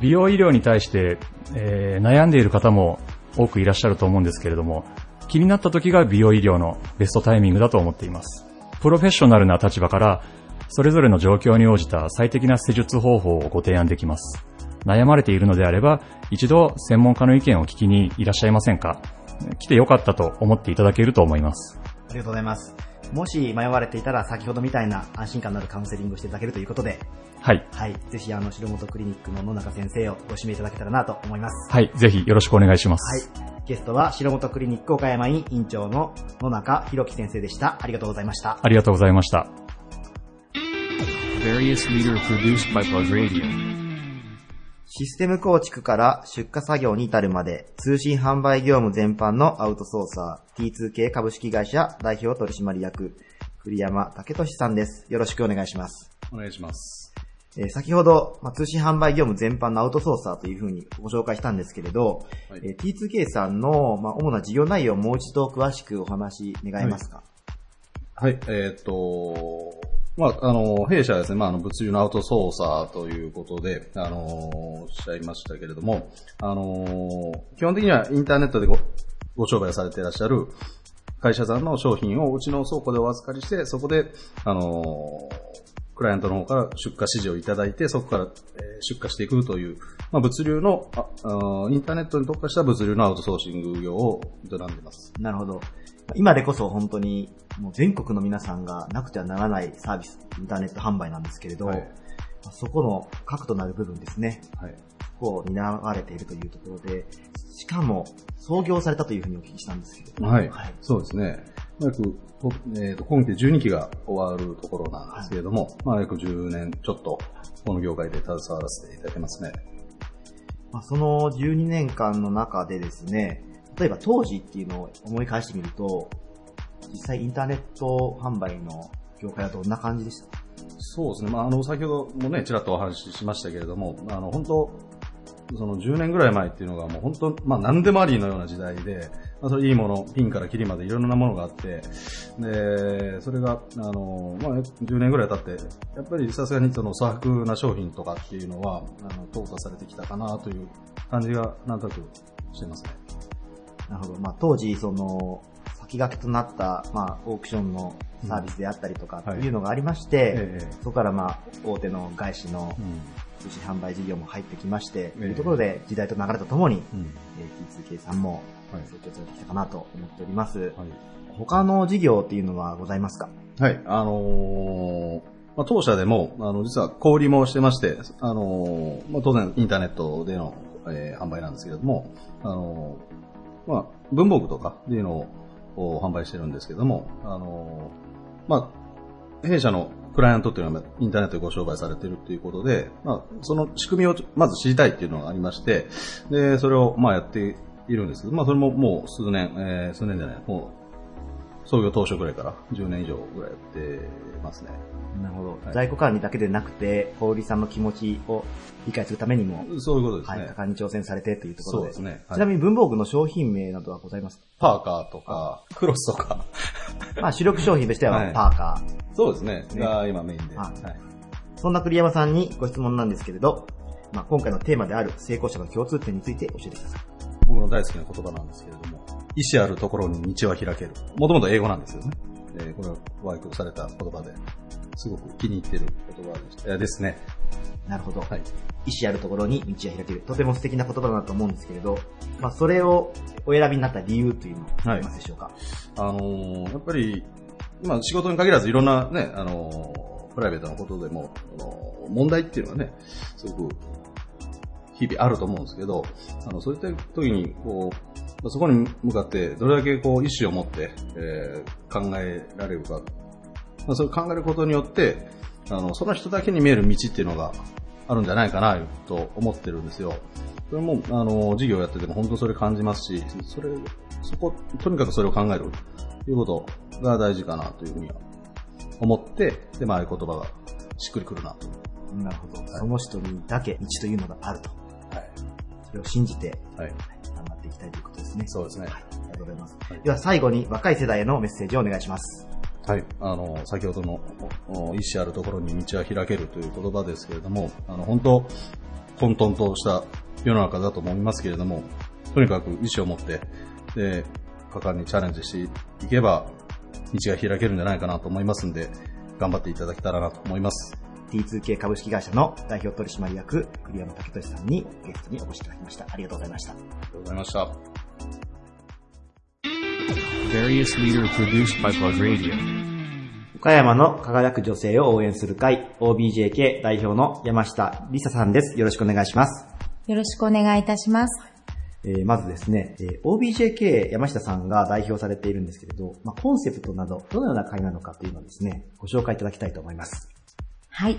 美容医療に対して、えー悩んでいる方も多くいらっしゃると思うんですけれども、気になった時が美容医療のベストタイミングだと思っています。プロフェッショナルな立場から、それぞれの状況に応じた最適な施術方法をご提案できます。悩まれているのであれば、一度専門家の意見を聞きにいらっしゃいませんか？来てよかったと思っていただけると思います。ありがとうございます。もし迷われていたら先ほどみたいな安心感のあるカウンセリングをしていただけるということで、はい。はい、ぜひあの白本クリニックの野中先生をご指名いただけたらなと思います。はい。ぜひよろしくお願いします。はい。ゲストは白本クリニック岡山院院長の野中博樹先生でした。ありがとうございました。ありがとうございました。システム構築から出荷作業に至るまで、通信販売業務全般のアウトソーサー、T2K 株式会社代表取締役、栗山武俊さんです。よろしくお願いします。お願いします。えー先ほど、まあ、通信販売業務全般のアウトソーサーというふうにご紹介したんですけれど、はいえー T2K さんの、まあ、主な事業内容をもう一度詳しくお話願えますか、はい、えーっと、まあ、あの、弊社はですね、まあ、あの、物流のアウトソーサーということで、あの、おっしゃいましたけれども、あの、基本的にはインターネットでご、ご商売をされていらっしゃる会社さんの商品をうちの倉庫でお預かりして、そこで、あの、クライアントの方から出荷指示をいただいて、そこから、出荷していくという、まあ、物流のああ、インターネットに特化した物流のアウトソーシング業を営んでいます。なるほど。今でこそ本当に、もう全国の皆さんがなくてはならないサービス、インターネット販売なんですけれど、はいまあそこの核となる部分ですね。はい。そこを担われているというところで、しかも創業されたというふうにお聞きしたんですけれども、はい。はいそうですね。約、こえーと今期で12期が終わるところなんですけれども、まあ約10年ちょっと、この業界で携わらせていただいてますね。まあ、その12年間の中でですね、例えば当時っていうのを思い返してみると、実際インターネット販売の業界はどんな感じでした？そうですね。まああの、先ほどもね、ちらっとお話ししましたけれども、あの、本当その10年ぐらい前っていうのがもう本当、まあ何でもありのような時代で、まあそれいいもの、ピンからキリまでいろんなものがあって、で、それが、あの、まあ10年ぐらい経って、やっぱりさすがにその粗悪な商品とかっていうのは、あの、淘汰されてきたかなという感じがなんとなくしてますね。なるほど。まあ、当時、その、先駆けとなった、まあ、オークションのサービスであったりとかっていうのがありまして、ええそこからまあ、大手の外資のうん。通信販売事業も入ってきまして、ええというところで時代と流れとともに、うん。えー T2K さんもはい成長されてきたかなと思っております。はい。他の事業っていうのはございますか？はい、あのーまあ、当社でも、あの、実は小売りもしてまして、あのーまあ、当然インターネットでの、えー販売なんですけれども、あのーまあ、文房具とかっていうのを販売してるんですけども、あのまあ、弊社のクライアントっていうのはインターネットでご商売されてるっていうことで、まあ、その仕組みをまず知りたいっていうのがありまして、で、それをまあやっているんですけど、まあ、それももう数年、えー数年じゃない、もう創業当初ぐらいから10年以上ぐらいやってますね。なるほど。はい在庫管理だけでなくて、小売さんの気持ちを理解するためにも、そういうことですね。はい、果敢に挑戦されてというところで。そうですね。はいちなみに文房具の商品名などはございます？かパーカーとか、クロスとか。まあ主力商品としてははいパーカー。そうですね。ねが今メインで。ははいい。そんな栗山さんにご質問なんですけれど、まあ今回のテーマである成功者の共通点について教えてください。僕の大好きな言葉なんですけれども、意志あるところに道は開ける。もともと英語なんですよね。えーこれは和訳された言葉で、すごく気に入ってる言葉でしたいやですね。なるほど。はい。意志あるところに道は開ける。とても素敵な言葉だなと思うんですけれど、まあそれをお選びになった理由というのはありますでしょうか、あのーやっぱり、まあ仕事に限らずいろんなね、あのープライベートなことでも、あのー問題っていうのはね、すごく日々あると思うんですけど、あの、そういった時に、こう、そこに向かってどれだけこう意志を持って、えー考えられるか。まあ、それを考えることによって、あの、その人だけに見える道っていうのがあるんじゃないかな、と思ってるんですよ。それも、あの、事業やってても本当それ感じますし、それ、そこ、とにかくそれを考えるということが大事かなというふうには思って、で、まあ、あいう言葉がしっくりくるなと。なるほど。その人にだけ道というのがあると。はい。それを信じてはい。頑張っていきたいということですね。そうですね。はい。ありがとうございます。はいでは最後に若い世代へのメッセージをお願いします。はい。あの、先ほどの、お意志あるところに道は開けるという言葉ですけれども、あの、本当、混沌とした世の中だと思いますけれども、とにかく意志を持って、で、果敢にチャレンジしていけば、道が開けるんじゃないかなと思いますんで、頑張っていただけたらなと思います。T2K 株式会社の代表取締役、栗山武俊さんにゲストにお越しいただきました。ありがとうございました。ありがとうございました。Various leader produced by Plug Radio. 岡山の輝く女性を応援する会、OBJK 代表の山下りささんです。よろしくお願いします。よろしくお願いいたします。えーまずですね、えー OBJK 山下さんが代表されているんですけれど、まあ、コンセプトなど、どのような会なのかというのをですね、ご紹介いただきたいと思います。はい。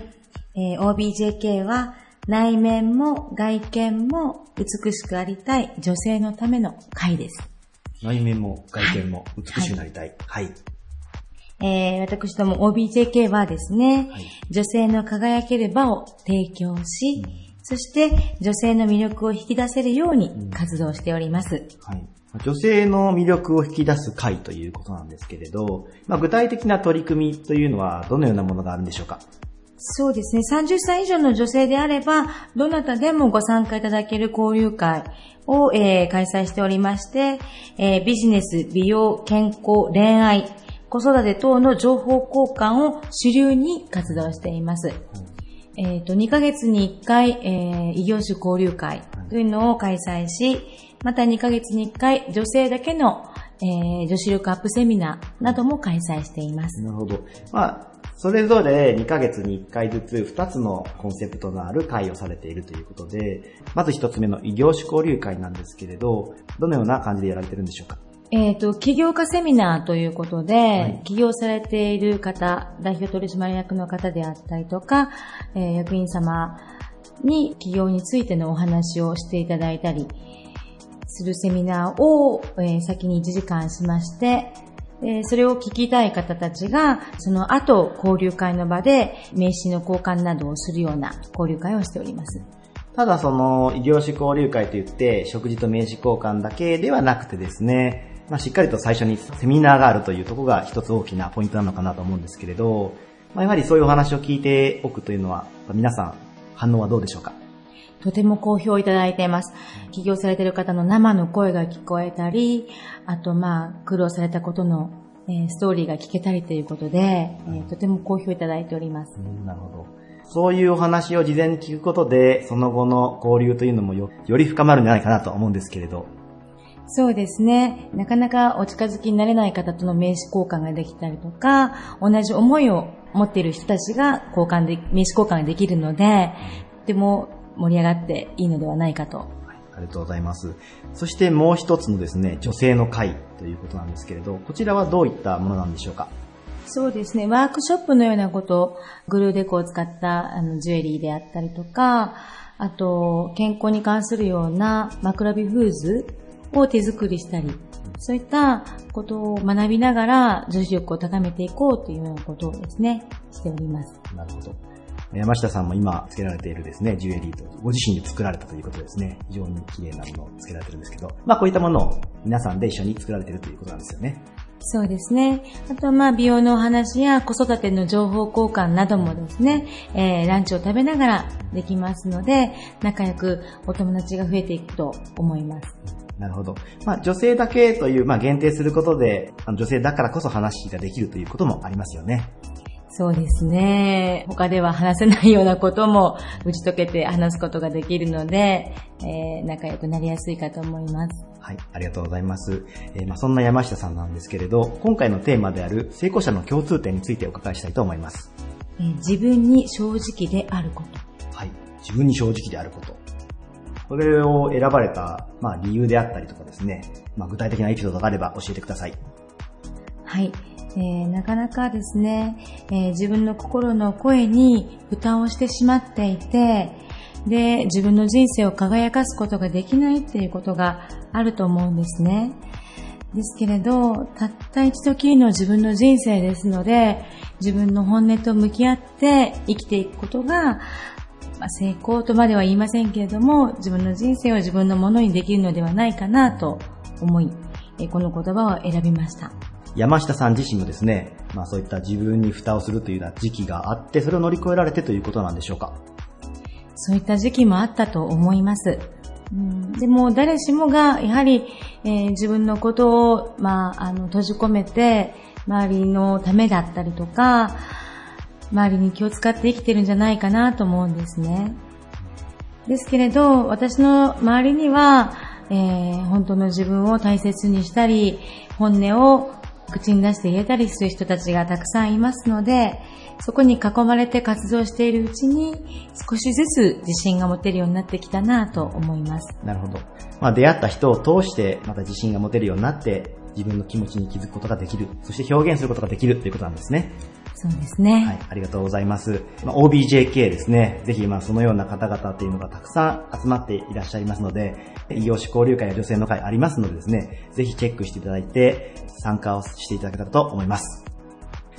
えー OBJK は、内面も外見も美しくありたい女性のための会です。内面も外見も美しくなりたい。はい。えー、私ども OBJK はですね、はい女性の輝ける場を提供し、そして女性の魅力を引き出せるように活動しております。はい。女性の魅力を引き出す会ということなんですけれど、まあ、具体的な取り組みというのはどのようなものがあるんでしょうか？そうですね。30歳以上の女性であれば、どなたでもご参加いただける交流会を、えー開催しておりまして、えービジネス、美容、健康、恋愛、子育て等の情報交換を主流に活動しています。えっ、と、2ヶ月に1回、えー異業種交流会というのを開催し、また2ヶ月に1回、女性だけの、えー女子力アップセミナーなども開催しています。なるほど。まあ、それぞれ2ヶ月に1回ずつ2つのコンセプトのある会をされているということで、まず1つ目の異業種交流会なんですけれど、どのような感じでやられてるんでしょうか？えっ、と、起業家セミナーということで、はい。起業されている方、代表取締役の方であったりとか、えー役員様に起業についてのお話をしていただいたりするセミナーを、えー先に1時間しまして、えそれを聞きたい方たちが、その後、交流会の場で名刺の交換などをするような交流会をしております。ただその異業種交流会といって、食事と名刺交換だけではなくてですね、まあ、しっかりと最初にセミナーがあるというところが一つ大きなポイントなのかなと思うんですけれど、まあ、やはりそういうお話を聞いておくというのは、皆さん反応はどうでしょうか？とても好評いただいています。起業されている方の生の声が聞こえたり、あとまあ、苦労されたことの、えーストーリーが聞けたりということで、えーとても好評いただいております。なるほど。そういうお話を事前に聞くことで、その後の交流というのもよより深まるんじゃないかなと思うんですけれど。そうですね。なかなかお近づきになれない方との名刺交換ができたりとか、同じ思いを持っている人たちが交換で、名刺交換ができるので、とても盛り上がっていいのではないかとありがとうございます。そしてもう一つのですね、女性の会ということなんですけれど、こちらはどういったものなんでしょうか？そうですね。ワークショップのようなこと、グルーデコを使ったあのジュエリーであったりとか、あと、健康に関するような枕ビフーズを手作りしたり、そういったことを学びながら女子力を高めていこうというようなことをですね、しております。なるほど。山下さんも今つけられているですね、ジュエリーとご自身で作られたということですね。非常に綺麗なものをつけられてるんですけど、まあこういったものを皆さんで一緒に作られているということなんですよね。そうですね。あとはまあ美容のお話や子育ての情報交換などもですね、えーランチを食べながらできますので、仲良くお友達が増えていくと思います。なるほど。まあ女性だけという、まあ限定することで、あの女性だからこそ話ができるということもありますよね。そうですね。他では話せないようなことも打ち解けて話すことができるので、えー仲良くなりやすいかと思います。はい、ありがとうございます。えーまあ、そんな山下さんなんですけれど、今回のテーマである成功者の共通点についてお伺いしたいと思います。えー自分に正直であること。はい、自分に正直であること。これを選ばれた、まあ、理由であったりとかですね、まあ、具体的なエピソードがあれば教えてください。はい。えーなかなかですね、えー自分の心の声に蓋をしてしまっていて、で、自分の人生を輝かすことができないっていうことがあると思うんですね。ですけれど、たった一度きりの自分の人生ですので、自分の本音と向き合って生きていくことが、まあ、成功とまでは言いませんけれども、自分の人生を自分のものにできるのではないかなと思い、この言葉を選びました。山下さん自身もですね、まあ、そういった自分に蓋をするというような時期があって、それを乗り越えられてということなんでしょうか？そういった時期もあったと思います。うんでも誰しもがやはり、えー自分のことを、まあ、あの閉じ込めて周りのためだったりとか周りに気を使って生きてるんじゃないかなと思うんですね。ですけれど私の周りには、えー本当の自分を大切にしたり本音を口に出して言えたりする人たちがたくさんいますので、そこに囲まれて活動しているうちに少しずつ自信が持てるようになってきたなと思います。なるほど。まあ、出会った人を通して、また自信が持てるようになって、自分の気持ちに気づくことができる。そして表現することができるということなんですね。そうですね。はい、ありがとうございます。まあ、OBJK ですね。ぜひ、まあ、そのような方々っていうのがたくさん集まっていらっしゃいますので、異業種交流会や女性の会ありますのでですね、ぜひチェックしていただいて、参加をしていただけたらと思います。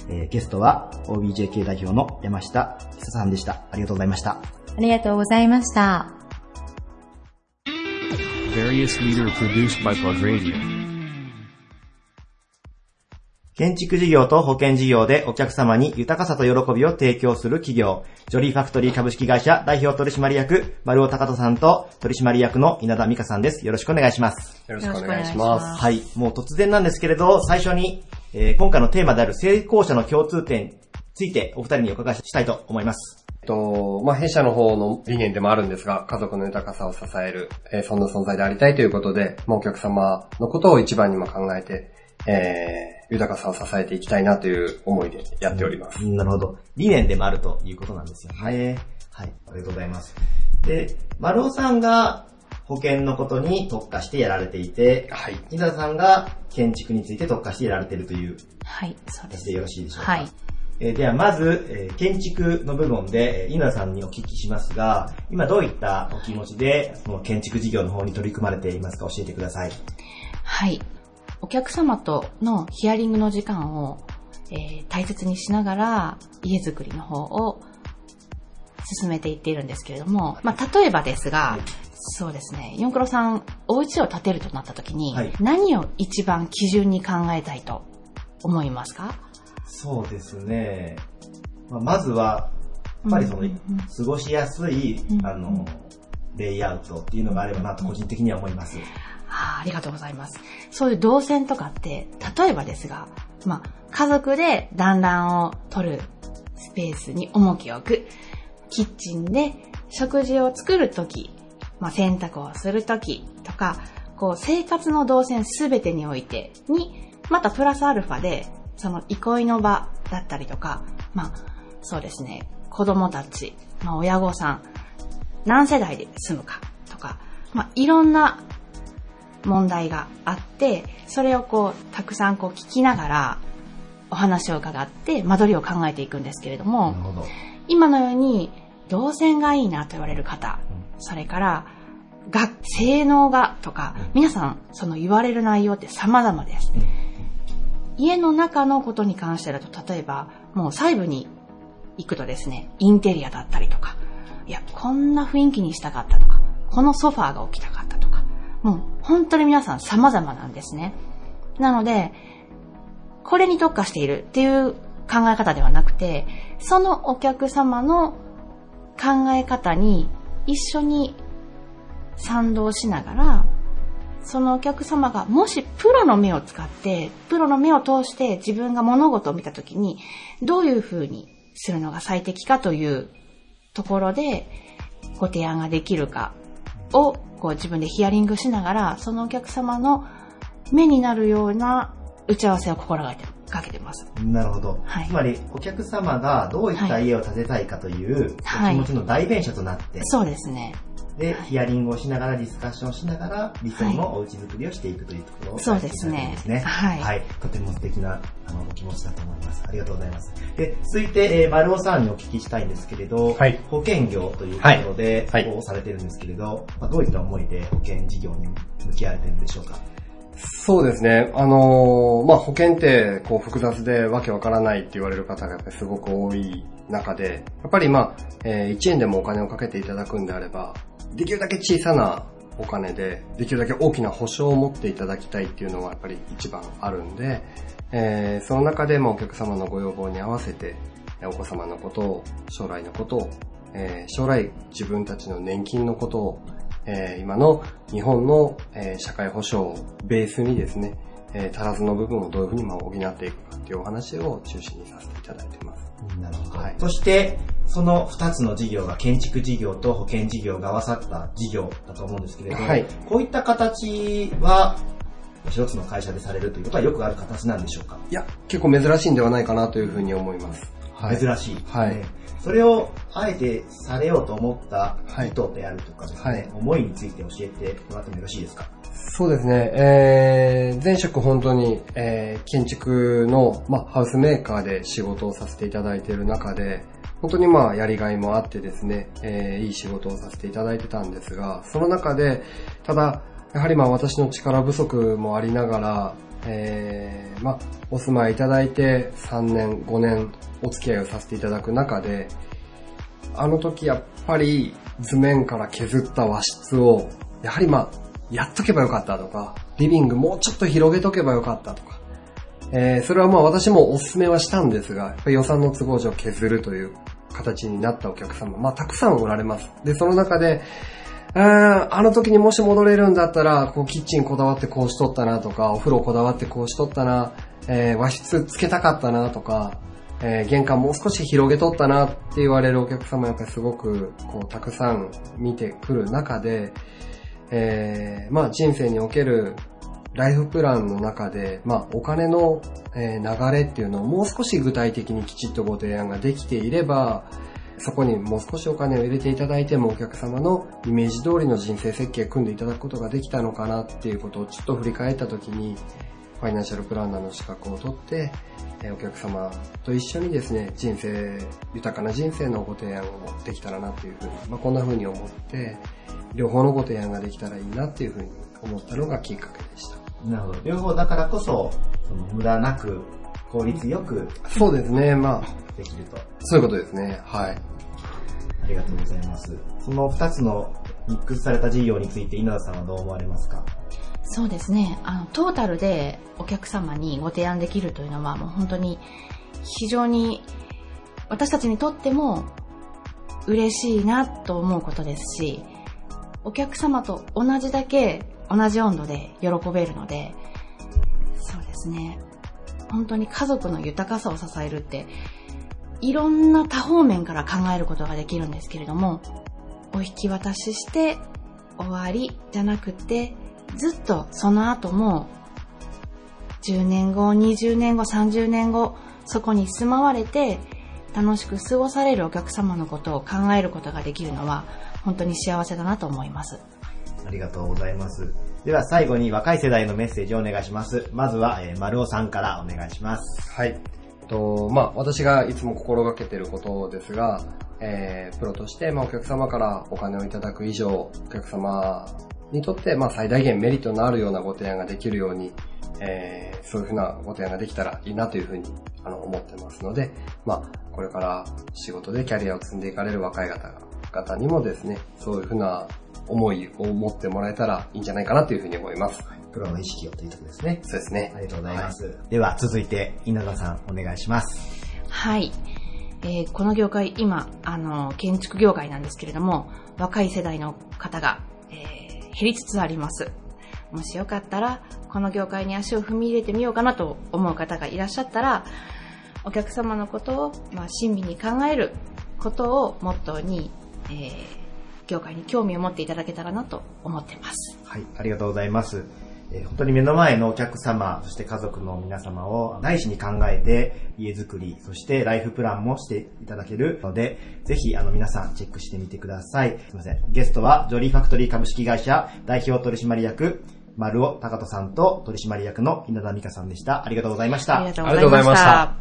えーゲストは OBJK 代表の山下久さんでした。ありがとうございました。ありがとうございました。建築事業と保険事業でお客様に豊かさと喜びを提供する企業、ジョリーファクトリー株式会社代表取締役、丸尾隆人さんと取締役の稲田美香さんです。よろしくお願いします。よろしくお願いします。はい。もう突然なんですけれど、最初に、えー今回のテーマである成功者の共通点についてお二人にお伺いしたいと思います。えっと、まあ、弊社の方の理念でもあるんですが、家族の豊かさを支える、えーそんな存在でありたいということで、まあ、お客様のことを一番にも考えて、えー豊かさを支えていきたいなという思いでやっております。なるほど。理念でもあるということなんですよね。はい。はい。ありがとうございます。で、丸尾さんが保険のことに特化してやられていて、はい。伊沢さんが建築について特化してやられているというはい、そうです。形でよろしいでしょうか？はい。えーではまず、えー建築の部分で、えー稲田さんにお聞きしますが、今どういったお気持ちで、その建築事業の方に取り組まれていますか？教えてください。はい。お客様とのヒアリングの時間を、えー大切にしながら家づくりの方を進めていっているんですけれども、まあ、例えばですが、そうですね、ヨンクロさん、お家を建てるとなった時に、はい。何を一番基準に考えたいと思いますか？そうですね。まあ、まずは、やっぱりその、うんうんうん。過ごしやすい、うんあの、レイアウトっていうのがあればなと個人的には思います。あーありがとうございます。そういう動線とかって、例えばですが、まあ、家族で団らんを取るスペースに重きを置く。キッチンで食事を作るとき、まあ、洗濯をするときとか、こう、生活の動線すべてにおいてに、またプラスアルファで、その憩いの場だったりとか、まあ、そうですね、子供たち、まあ、親御さん、何世代で住むかとか、まあ、いろんな問題があって、それをこう、たくさんこう聞きながら、お話を伺って、間取りを考えていくんですけれども。今のように、動線がいいなと言われる方、それから、が、性能がとか、皆さん、その言われる内容って様々です。家の中のことに関してだと、例えば、もう細部に行くとですね、インテリアだったりとか、いや、こんな雰囲気にしたかったとか、このソファーが置きたかったとか、もう本当に皆さん様々なんですね。なので、これに特化しているっていう考え方ではなくて、そのお客様の考え方に一緒に賛同しながら、そのお客様がもしプロの目を使って、プロの目を通して自分が物事を見たときに、どういうふうにするのが最適かというところで、ご提案ができるかをこう自分でヒアリングしながら、そのお客様の目になるような打ち合わせを心がけてかけてます。なるほど。はいつまり、お客様がどういった家を建てたいかという、はいお気持ちの代弁者となって、そうですね。で、ヒアリングをしながら、ディスカッションしながら、理想のお家作りをしていくというところを、そうですね。はいはい。とても素敵な、あの、お気持ちだと思います。ありがとうございます。で、続いて、えー、丸尾さんにお聞きしたいんですけれど、はい保険業というところで、はいはいこうされてるんですけれど、まあ、どういった思いで保険事業に向き合われてるんでしょうか？そうですね。あのーまあ、保険って、こう、複雑でわけわからないって言われる方がやっぱりすごく多い中で、やっぱりまあ、えー1円でもお金をかけていただくんであれば、できるだけ小さなお金で、できるだけ大きな保証を持っていただきたいっていうのはやっぱり一番あるんで、えーその中でもお客様のご要望に合わせて、えーお子様のことを、将来のことを、えー将来自分たちの年金のことを、えー今の日本の、えー社会保障をベースにですね、えー足らずの部分をどういうふうにまあ補っていくかっていうお話を中心にさせていただいています。なるほど。はいそして、その二つの事業が建築事業と保険事業が合わさった事業だと思うんですけれど、はい。こういった形は、一つの会社でされるということはよくある形なんでしょうか、いや、結構珍しいんではないかなというふうに思います。はい。珍しい、はい。ねそれをあえてされようと思った意図であるとかですね、はい。思いについて教えてもらってもよろしいですか？そうですね、えー、前職本当に、えー、建築の、まあ、ハウスメーカーで仕事をさせていただいている中で、本当にまあ、やりがいもあってですね、えー、いい仕事をさせていただいてたんですが、その中で、ただ、やはりまあ、私の力不足もありながら、えー、まあ、お住まいいただいて3年、5年お付き合いをさせていただく中で、あの時やっぱり図面から削った和室を、やはりまあ、やっとけばよかったとか、リビングもうちょっと広げとけばよかったとか、えー、それはまあ私もお勧めはしたんですが、やっぱ予算の都合上削るという形になったお客様、まあたくさんおられます。で、その中で、ああの時にもし戻れるんだったら、こうキッチンこだわってこうしとったなとか、お風呂こだわってこうしとったな、えー、和室つけたかったなとか、えー、玄関もう少し広げとったなって言われるお客様やっぱりすごくこうたくさん見てくる中で、えー、まあ人生におけるライフプランの中で、まあお金の、え流れっていうのをもう少し具体的にきちっとご提案ができていれば、そこにもう少しお金を入れていただいてもお客様のイメージ通りの人生設計を組んでいただくことができたのかなっていうことをちょっと振り返った時に、ファイナンシャルプランナーの資格を取って、えお客様と一緒にですね、人生、豊かな人生のご提案をできたらなっていうふうに、まあ、こんなふうに思って、両方のご提案ができたらいいなっていうふうに思ったのがきっかけでした。なるほど。両方だからこそ、その無駄なく、効率よくそうですね、まあ、できると。そういうことですね、はい。ありがとうございます。その二つのミックスされた事業について稲田さんはどう思われますか？そうですね。あの、トータルでお客様にご提案できるというのはもう本当に非常に私たちにとっても嬉しいなと思うことですし、お客様と同じだけ同じ温度で喜べるので、そうですね。本当に家族の豊かさを支えるって、いろんな多方面から考えることができるんですけれども、お引き渡しして終わりじゃなくて、ずっとその後も、10年後、20年後、30年後、そこに住まわれて、楽しく過ごされるお客様のことを考えることができるのは、本当に幸せだなと思います。ありがとうございます。では最後に若い世代のメッセージをお願いします。まずは、えー、丸尾さんからお願いします。はい。と、まあ、私がいつも心がけてることですが、えー、プロとして、まあ、お客様からお金をいただく以上、お客様にとって、まあ、最大限メリットのあるようなご提案ができるように、えー、そういうふうなご提案ができたらいいなというふうに、あの、思ってますので、まあ、これから仕事でキャリアを積んでいかれる若い方々にもですね、そういうふうな思いを持ってもらえたらいいんじゃないかなというふうに思います。プロの意識をというところですね。そうですね。ありがとうございます。では続いて稲田さんお願いします。はい。えーこの業界、今、あの、建築業界なんですけれども、若い世代の方が、えー減りつつあります。もしよかったら、この業界に足を踏み入れてみようかなと思う方がいらっしゃったら、お客様のことを、まあ、親身に考えることをモットーに、えー業界に興味を持っていただけたらなと思ってます。はい、ありがとうございます。えー本当に目の前のお客様、そして家族の皆様を内視に考えて家づくり、そしてライフプランもしていただけるので、ぜひあの皆さんチェックしてみてください。すいません。ゲストはジョリーファクトリー株式会社代表取締役、丸尾隆人さんと取締役の稲田美香さんでした。ありがとうございました。ありがとうございました。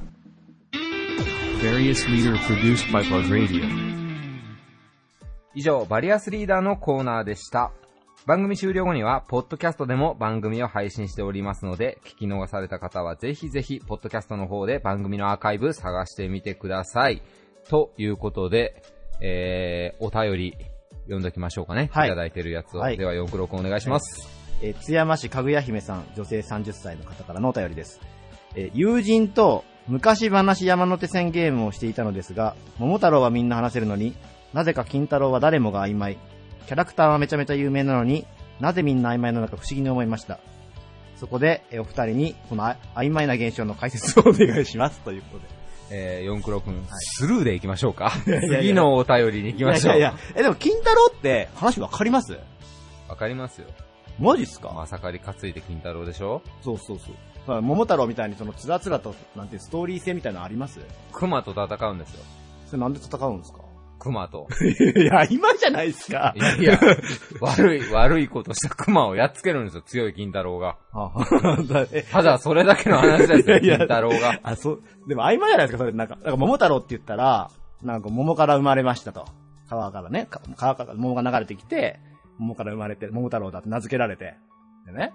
以上、バリアスリーダーのコーナーでした。番組終了後には、ポッドキャストでも番組を配信しておりますので、聞き逃された方はぜひぜひ、ポッドキャストの方で番組のアーカイブ探してみてください。ということで、えー、お便り読んどきましょうかね。はいいただいてるやつを。はいでは、四九六お願いします。えー津山市かぐや姫さん、女性30歳の方からのお便りです。えー友人と昔話山手線ゲームをしていたのですが、桃太郎はみんな話せるのに、なぜか金太郎は誰もが曖昧。キャラクターはめちゃめちゃ有名なのに、なぜみんな曖昧なのか不思議に思いました。そこで、えーお二人に、このあ曖昧な現象の解説をお願いします。ということで。えー、四九六君、スルーで行きましょうか。いやいや次のお便りに行きましょう。いやいやいや、え、でも金太郎って話わかります？わかりますよ。マジっすか？まさかり担いで金太郎でしょ？そうそうそう。まあ桃太郎みたいにそのつらつらと、なんてストーリー性みたいなのあります？熊と戦うんですよ。それなんで戦うんですか？熊と。[laughs] いや、今じゃないですかい。やいや、悪い、悪いことした熊をやっつけるんですよ、強い金太郎が。ただ、それだけの話ですよ、いやいや金太郎が。あ、そう、でも曖昧じゃないですか、それ。なんか、なんか桃太郎って言ったら、なんか桃から生まれましたと。川からね、か川から桃が流れてきて、桃から生まれて、桃太郎だって名付けられて。でね、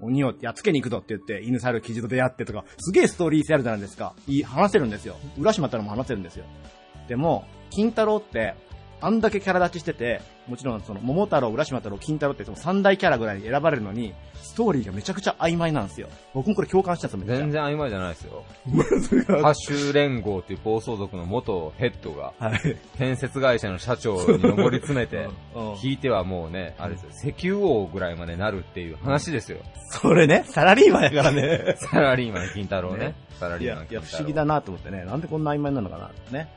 鬼をやっつけに行くぞって言って、犬猿キジと出会ってとか、すげえストーリー性あるじゃないですか。いい、話せるんですよ。浦島太郎も話せるんですよ。でも、金太郎って、あんだけキャラ立ちしてて、もちろんその、桃太郎、浦島太郎、金太郎ってその三大キャラぐらいに選ばれるのに、ストーリーがめちゃくちゃ曖昧なんですよ。[laughs] 僕もこれ共感したんですよ、全然曖昧じゃないですよ。ハッシュ連合っていう暴走族の元ヘッドが、[laughs] 建設会社の社長に上り詰めて引いてはもうね、あれですよ、石油王ぐらいまでなるっていう話ですよ。それね、サラリーマンやからね。[laughs] サラリーマン金太郎ねね。サラいや、いや、リーマン金太郎。不思議だなと思ってね。なんでこんな曖昧なのかなってね。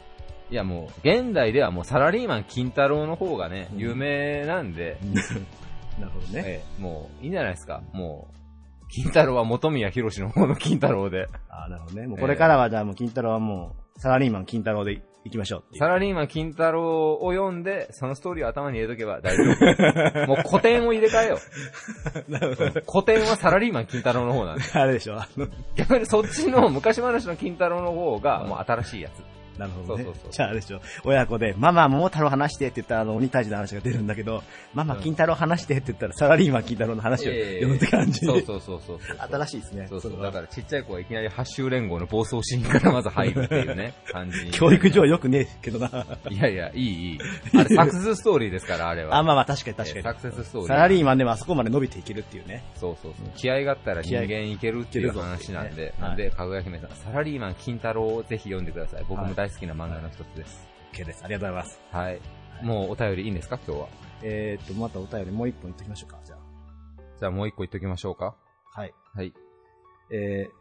いやもう、現代ではもうサラリーマン金太郎の方がね、有名なんで、[laughs] なるほどね。ええもういいんじゃないですか。もう、金太郎は元宮博の方の金太郎で。あなるほどね。もうこれからはじゃあもう金太郎はもう、サラリーマン金太郎で行きましょうっていう。サラリーマン金太郎を読んで、そのストーリーを頭に入れとけば大丈夫。[laughs] もう古典を入れ替えよう。古典はサラリーマン金太郎の方なんで。[laughs] あれでしょ。あの逆にそっちの昔話の金太郎の方がもう新しいやつ。なるほどね。そうそうそうじゃああれでしょ。親子で、ママ桃太郎話してって言ったらあの鬼退治の話が出るんだけど、ママ金太郎話してって言ったらサラリーマン金太郎の話を読むって感じ。そうそうそうそうそう。新しいですね。そうそう。だからちっちゃい子はいきなり八周連合の暴走シーンからまず入るっていうね、[laughs] 感じに。教育上よくねえけどな。いやいや、いいいい。あれ [laughs] サクセスストーリーですから、あれは。あ、まあまあ確かに確かに。えサクセスストーリー。サラリーマンでもあそこまで伸びていけるっていうね。そうそうそう。気合があったら人間いけるっていう話なんで、なんで、かぐや姫さん、サラリーマン金太郎をぜひ読んでください。僕も大好きな漫画の一つです。OK です。ありがとうございます。はい。もうお便りいいんですか？今日は。えーっと、またお便りもう一本言っときましょうか。じゃあ。じゃあもう一個言っときましょうか？はい。はい。えー、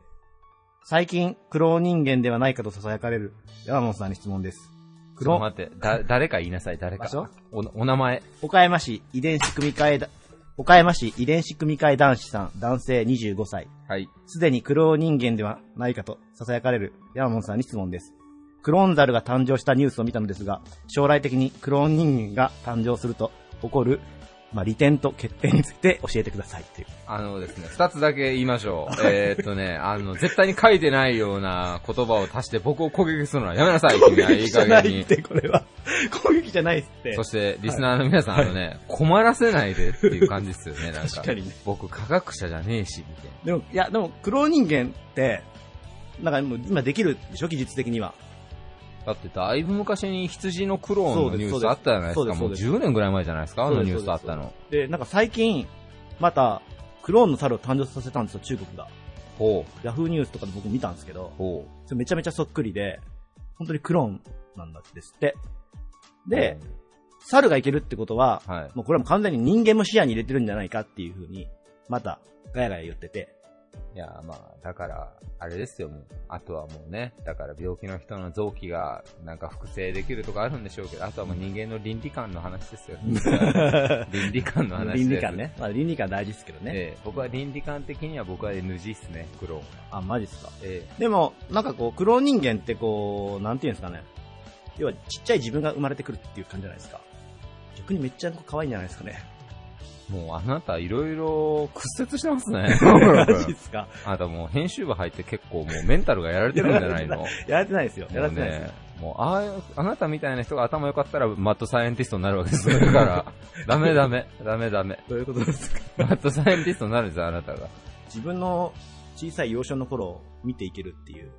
最近、クローン人間ではないかと囁かれる山本さんに質問です。ちょっと待って、だ、誰か言いなさい、誰か。お、お名前。岡山市遺伝子組み換えだ、岡山市遺伝子組み換え男子さん、男性25歳。はい。すでにクローン人間ではないかと囁かれる山本さんに質問です。クローンザルが誕生したニュースを見たのですが、将来的にクローン人間が誕生すると起こる、まあ、利点と欠点について教えてくださいっていう。あのですね、二つだけ言いましょう。[laughs] えーっとね、あの、絶対に書いてないような言葉を足して僕を攻撃するのはやめなさい、君はいい加減に。って、これは。攻撃じゃないって。そして、リスナーの皆さん、あのね、困らせないでっていう感じですよね、なんか。確かにね僕、科学者じゃねえし、みたいな。でも、いや、でも、クローン人間って、なんかもう今できるでしょ技術的には。だってだいぶ昔に羊のクローンのニュースあったじゃないですか。もうそうですそうです10年ぐらい前じゃないですか、あのニュースあったの。で、なんか最近、また、クローンの猿を誕生させたんですよ、中国が。ほヤフーニュースとかで僕見たんですけど、ほそれめちゃめちゃそっくりで、本当にクローンなんだですって。で、猿がいけるってことは、はいもうこれはもう完全に人間も視野に入れてるんじゃないかっていうふうに、また、ガヤガヤ言ってて。いや、まあ、だから、あれですよ、もう。あとはもうね、だから病気の人の臓器が、なんか複製できるとかあるんでしょうけど、あとはもう人間の倫理観の話ですよ。[laughs] 倫理観の話です。倫理観ね。まあ倫理観大事ですけどね。ええ僕は倫理観的には僕は NG っすね、クローン。あ、マジっすか。えでも、なんかこう、クローン人間ってこう、なんていうんですかね。要は、ちっちゃい自分が生まれてくるっていう感じじゃないですか。逆にめっちゃ可愛いんじゃないですかね。えもうあなたいろいろ屈折してますね。マジっすか。あなたもう編集部入って結構もうメンタルがやられてるんじゃないの？やられてないですよ。やられてないですよ。もう、あああなたみたいな人が頭良かったら、マッドサイエンティストになるわけですよ。だから、[laughs] ダメダメ、ダメダメ。どういうことですか？マッドサイエンティストになるんですよ、あなたが。自分の小さい幼少の頃を見ていけるっていう。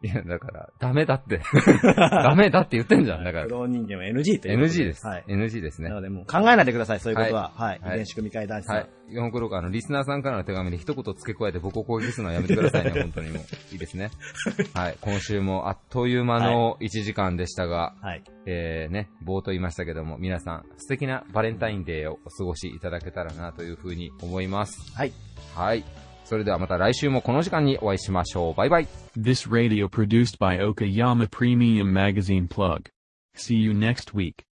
いや、だから、ダメだって。[laughs] ダメだって言ってんじゃん、だからク。ローン人間は NG ということ NG です。はい。NG ですねな。のでもう考えないでください、そういうことは。はい。はい遺伝子組み換え男子さん。はい。4クロあの、リスナーさんからの手紙に一言付け加えて僕を攻撃するのはやめてくださいね、[laughs] 本当にもう。いいですね。はい。今週もあっという間の1時間でしたが、はい。えーね、冒頭言いましたけども、皆さん素敵なバレンタインデーをお過ごしいただけたらなというふうに思います。はい。はい。それではまた来週もこの時間にお会いしましょう。バイバイ。This radio produced by Okayama Premium Magazine Plug. See you next week.